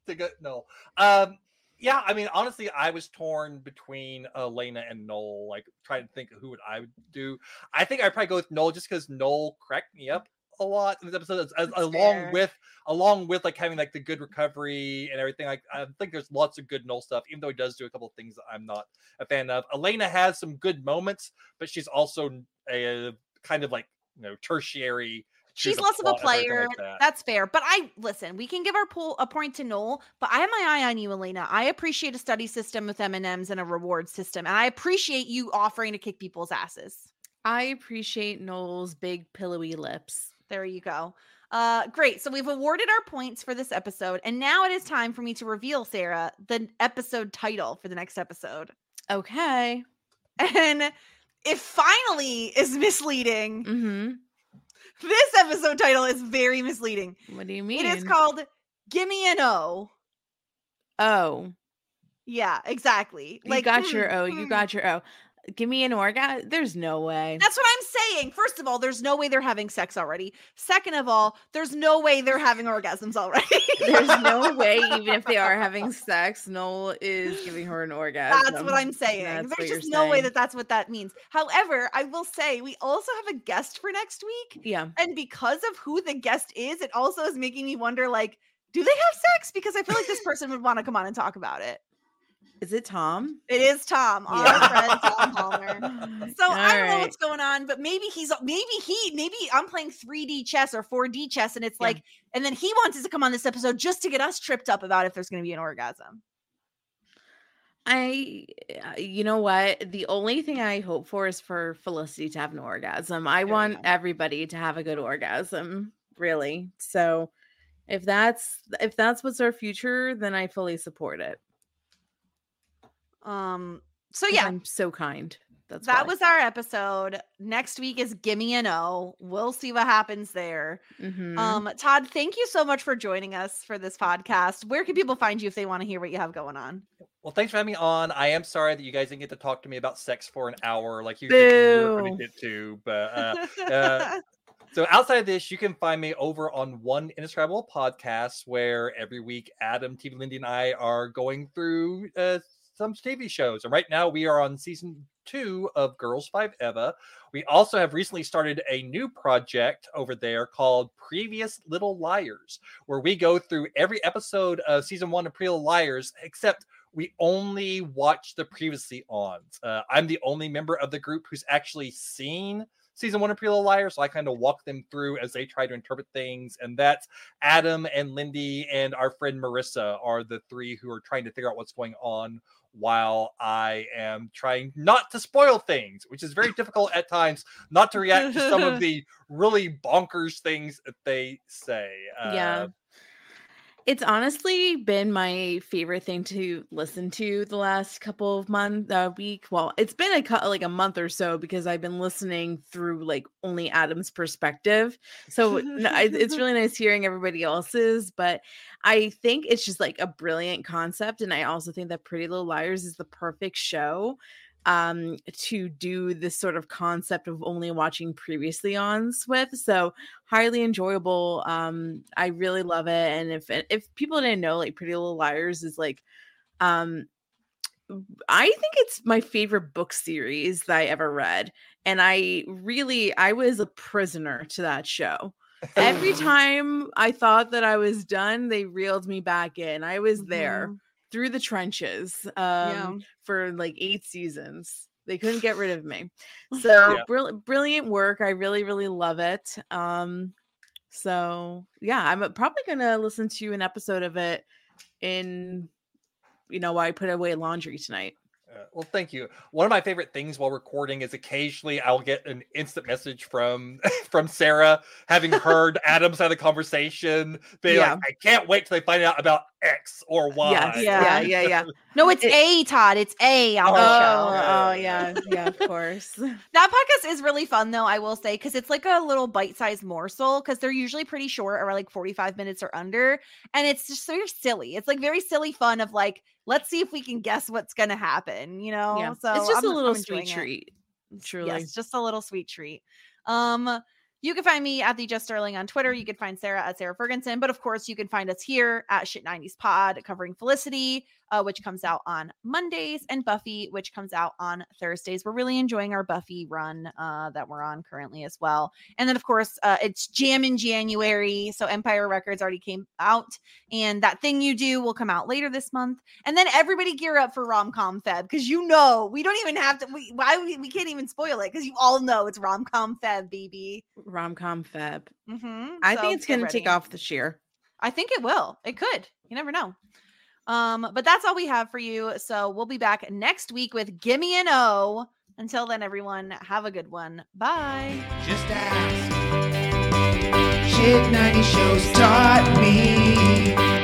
to go, no. Um, yeah, I mean, honestly, I was torn between Elena and Noel, like trying to think of who would I would do. I think I'd probably go with Noel just because Noel cracked me up a lot in this episode, as, as- along fair. with along with like having like the good recovery and everything. Like I think there's lots of good Noel stuff, even though he does do a couple of things that I'm not a fan of. Elena has some good moments, but she's also a kind of like you know tertiary. She's less of a plot and everything player. like that. That's fair. But I listen, we can give our pool a point to Noel, but I have my eye on you, Elena. I appreciate a study system with M&Ms and a reward system. And I appreciate you offering to kick people's asses. I appreciate Noel's big pillowy lips. There you go. Uh great. So we've awarded our points for this episode. And now it is time for me to reveal, Sara, the episode title for the next episode. Okay. And it finally is misleading. Mm-hmm. This episode title is very misleading. What do you mean? It is called Gimme an O. Oh, Yeah, exactly. you got your hmm, O. You hmm. got your O. Give me an orgasm. There's no way. That's what I'm saying. First of all, there's no way they're having sex already. Second of all, there's no way they're having orgasms already. There's no way, even if they are having sex, Noel is giving her an orgasm. That's what I'm saying. That's There's just no way that that's what that means. However, I will say we also have a guest for next week. Yeah. And because of who the guest is, it also is making me wonder like, do they have sex? Because I feel like this person would want to come on and talk about it. Is it Tom? It is Tom, our Yeah. friend Tom Palmer. So I don't know what's going on, but maybe he's maybe he maybe I'm playing 3D chess or 4D chess, and it's Yeah. like, and then he wants us to come on this episode just to get us tripped up about if there's going to be an orgasm. I, uh, you know what? The only thing I hope for is for Felicity to have an orgasm. I you want everybody to have a good orgasm, really. So, if that's if that's what's our future, then I fully support it. Um. so yeah, I'm so kind. That's that why. was our episode. Next week is Gimme an O. We'll see what happens there. Mhm. Um, Todd, thank you so much for joining us for this podcast. Where can people find you if they want to hear what you have going on? Well, thanks for having me on. I am sorry that you guys didn't get to talk to me about sex for an hour like you think you were Boo. predicted to. But uh, uh, so outside of this, you can find me over on One Indescribable Podcast, where every week Adam, TV Lindy, and I are going through uh, some TV shows. And right now we are on season two of Girls Five Eva. We also have recently started a new project over there called Previous Little Liars, where we go through every episode of season one of Little Liars, except we only watch the previously ons. Uh, I'm the only member of the group who's actually seen season one of Pretty Little Liars, so I kind of walk them through as they try to interpret things. And that's Adam and Lindy and our friend Marissa are the three who are trying to figure out what's going on while I am trying not to spoil things, which is very difficult at times, not to react to some of the really bonkers things that they say. Uh, yeah. It's honestly been my favorite thing to listen to the last couple of months, uh, week. Well, it's been a cou- like a month or so because I've been listening through like only Adam's perspective. So it's really nice hearing everybody else's, but I think it's just like a brilliant concept, and I also think that Pretty Little Liars is the perfect show um to do this sort of concept of only watching previously ons with so highly enjoyable um i really love it and if if people didn't know like pretty little liars is like um i think it's my favorite book series that i ever read and i really i was a prisoner to that show every time i thought that i was done they reeled me back in i was there Mhm. Through the trenches um Yeah. for like eight seasons they couldn't get rid of me so Yeah. brill- brilliant work i really really love it um So yeah, I'm uh, probably gonna listen to an episode of it in you know while I put away laundry tonight. Uh, well, thank you. One of my favorite things while recording is occasionally I'll get an instant message from from Sara, having heard Adam's side of the conversation, being Yeah. like, "I can't wait till they find out about X or Y." Yes, yeah, yeah, yeah. No, it's It- A, Todd. It's A on Oh, the Oh, show. yeah. oh yeah, yeah, of course. That podcast is really fun, though, I will say, because it's like a little bite sized morsel, because they're usually pretty short, around like 45 minutes or under. And it's just so silly. It's like very silly fun of like, let's see if we can guess what's going to happen, you know? yeah. So it's just I'm- a little sweet enjoying it. treat. Truly. Yes, just a little sweet treat. Um, you can find me at the Jess Sterling on Twitter. You can find Sara at Sara Fergenson, but of course, you can find us here at Shit 90s Pod covering Felicity, uh, which comes out on Mondays, and Buffy, which comes out on Thursdays. We're really enjoying our Buffy run uh, that we're on currently as well. And then, of course, uh, it's Jam in January, so Empire Records already came out, and that thing you do will come out later this month. And then everybody gear up for rom com feb because you know we don't even have to. We, why we, we can't even spoil it because you all know it's rom com feb, baby. Rom com feb. Mm-hmm. I think it's gonna take off this year. I think it will. It could. You never know. Um, but that's all we have for you. So we'll be back next week with Gimme an O. Until then, everyone, have a good one. Bye. Just ask. Shit 90 shows taught me.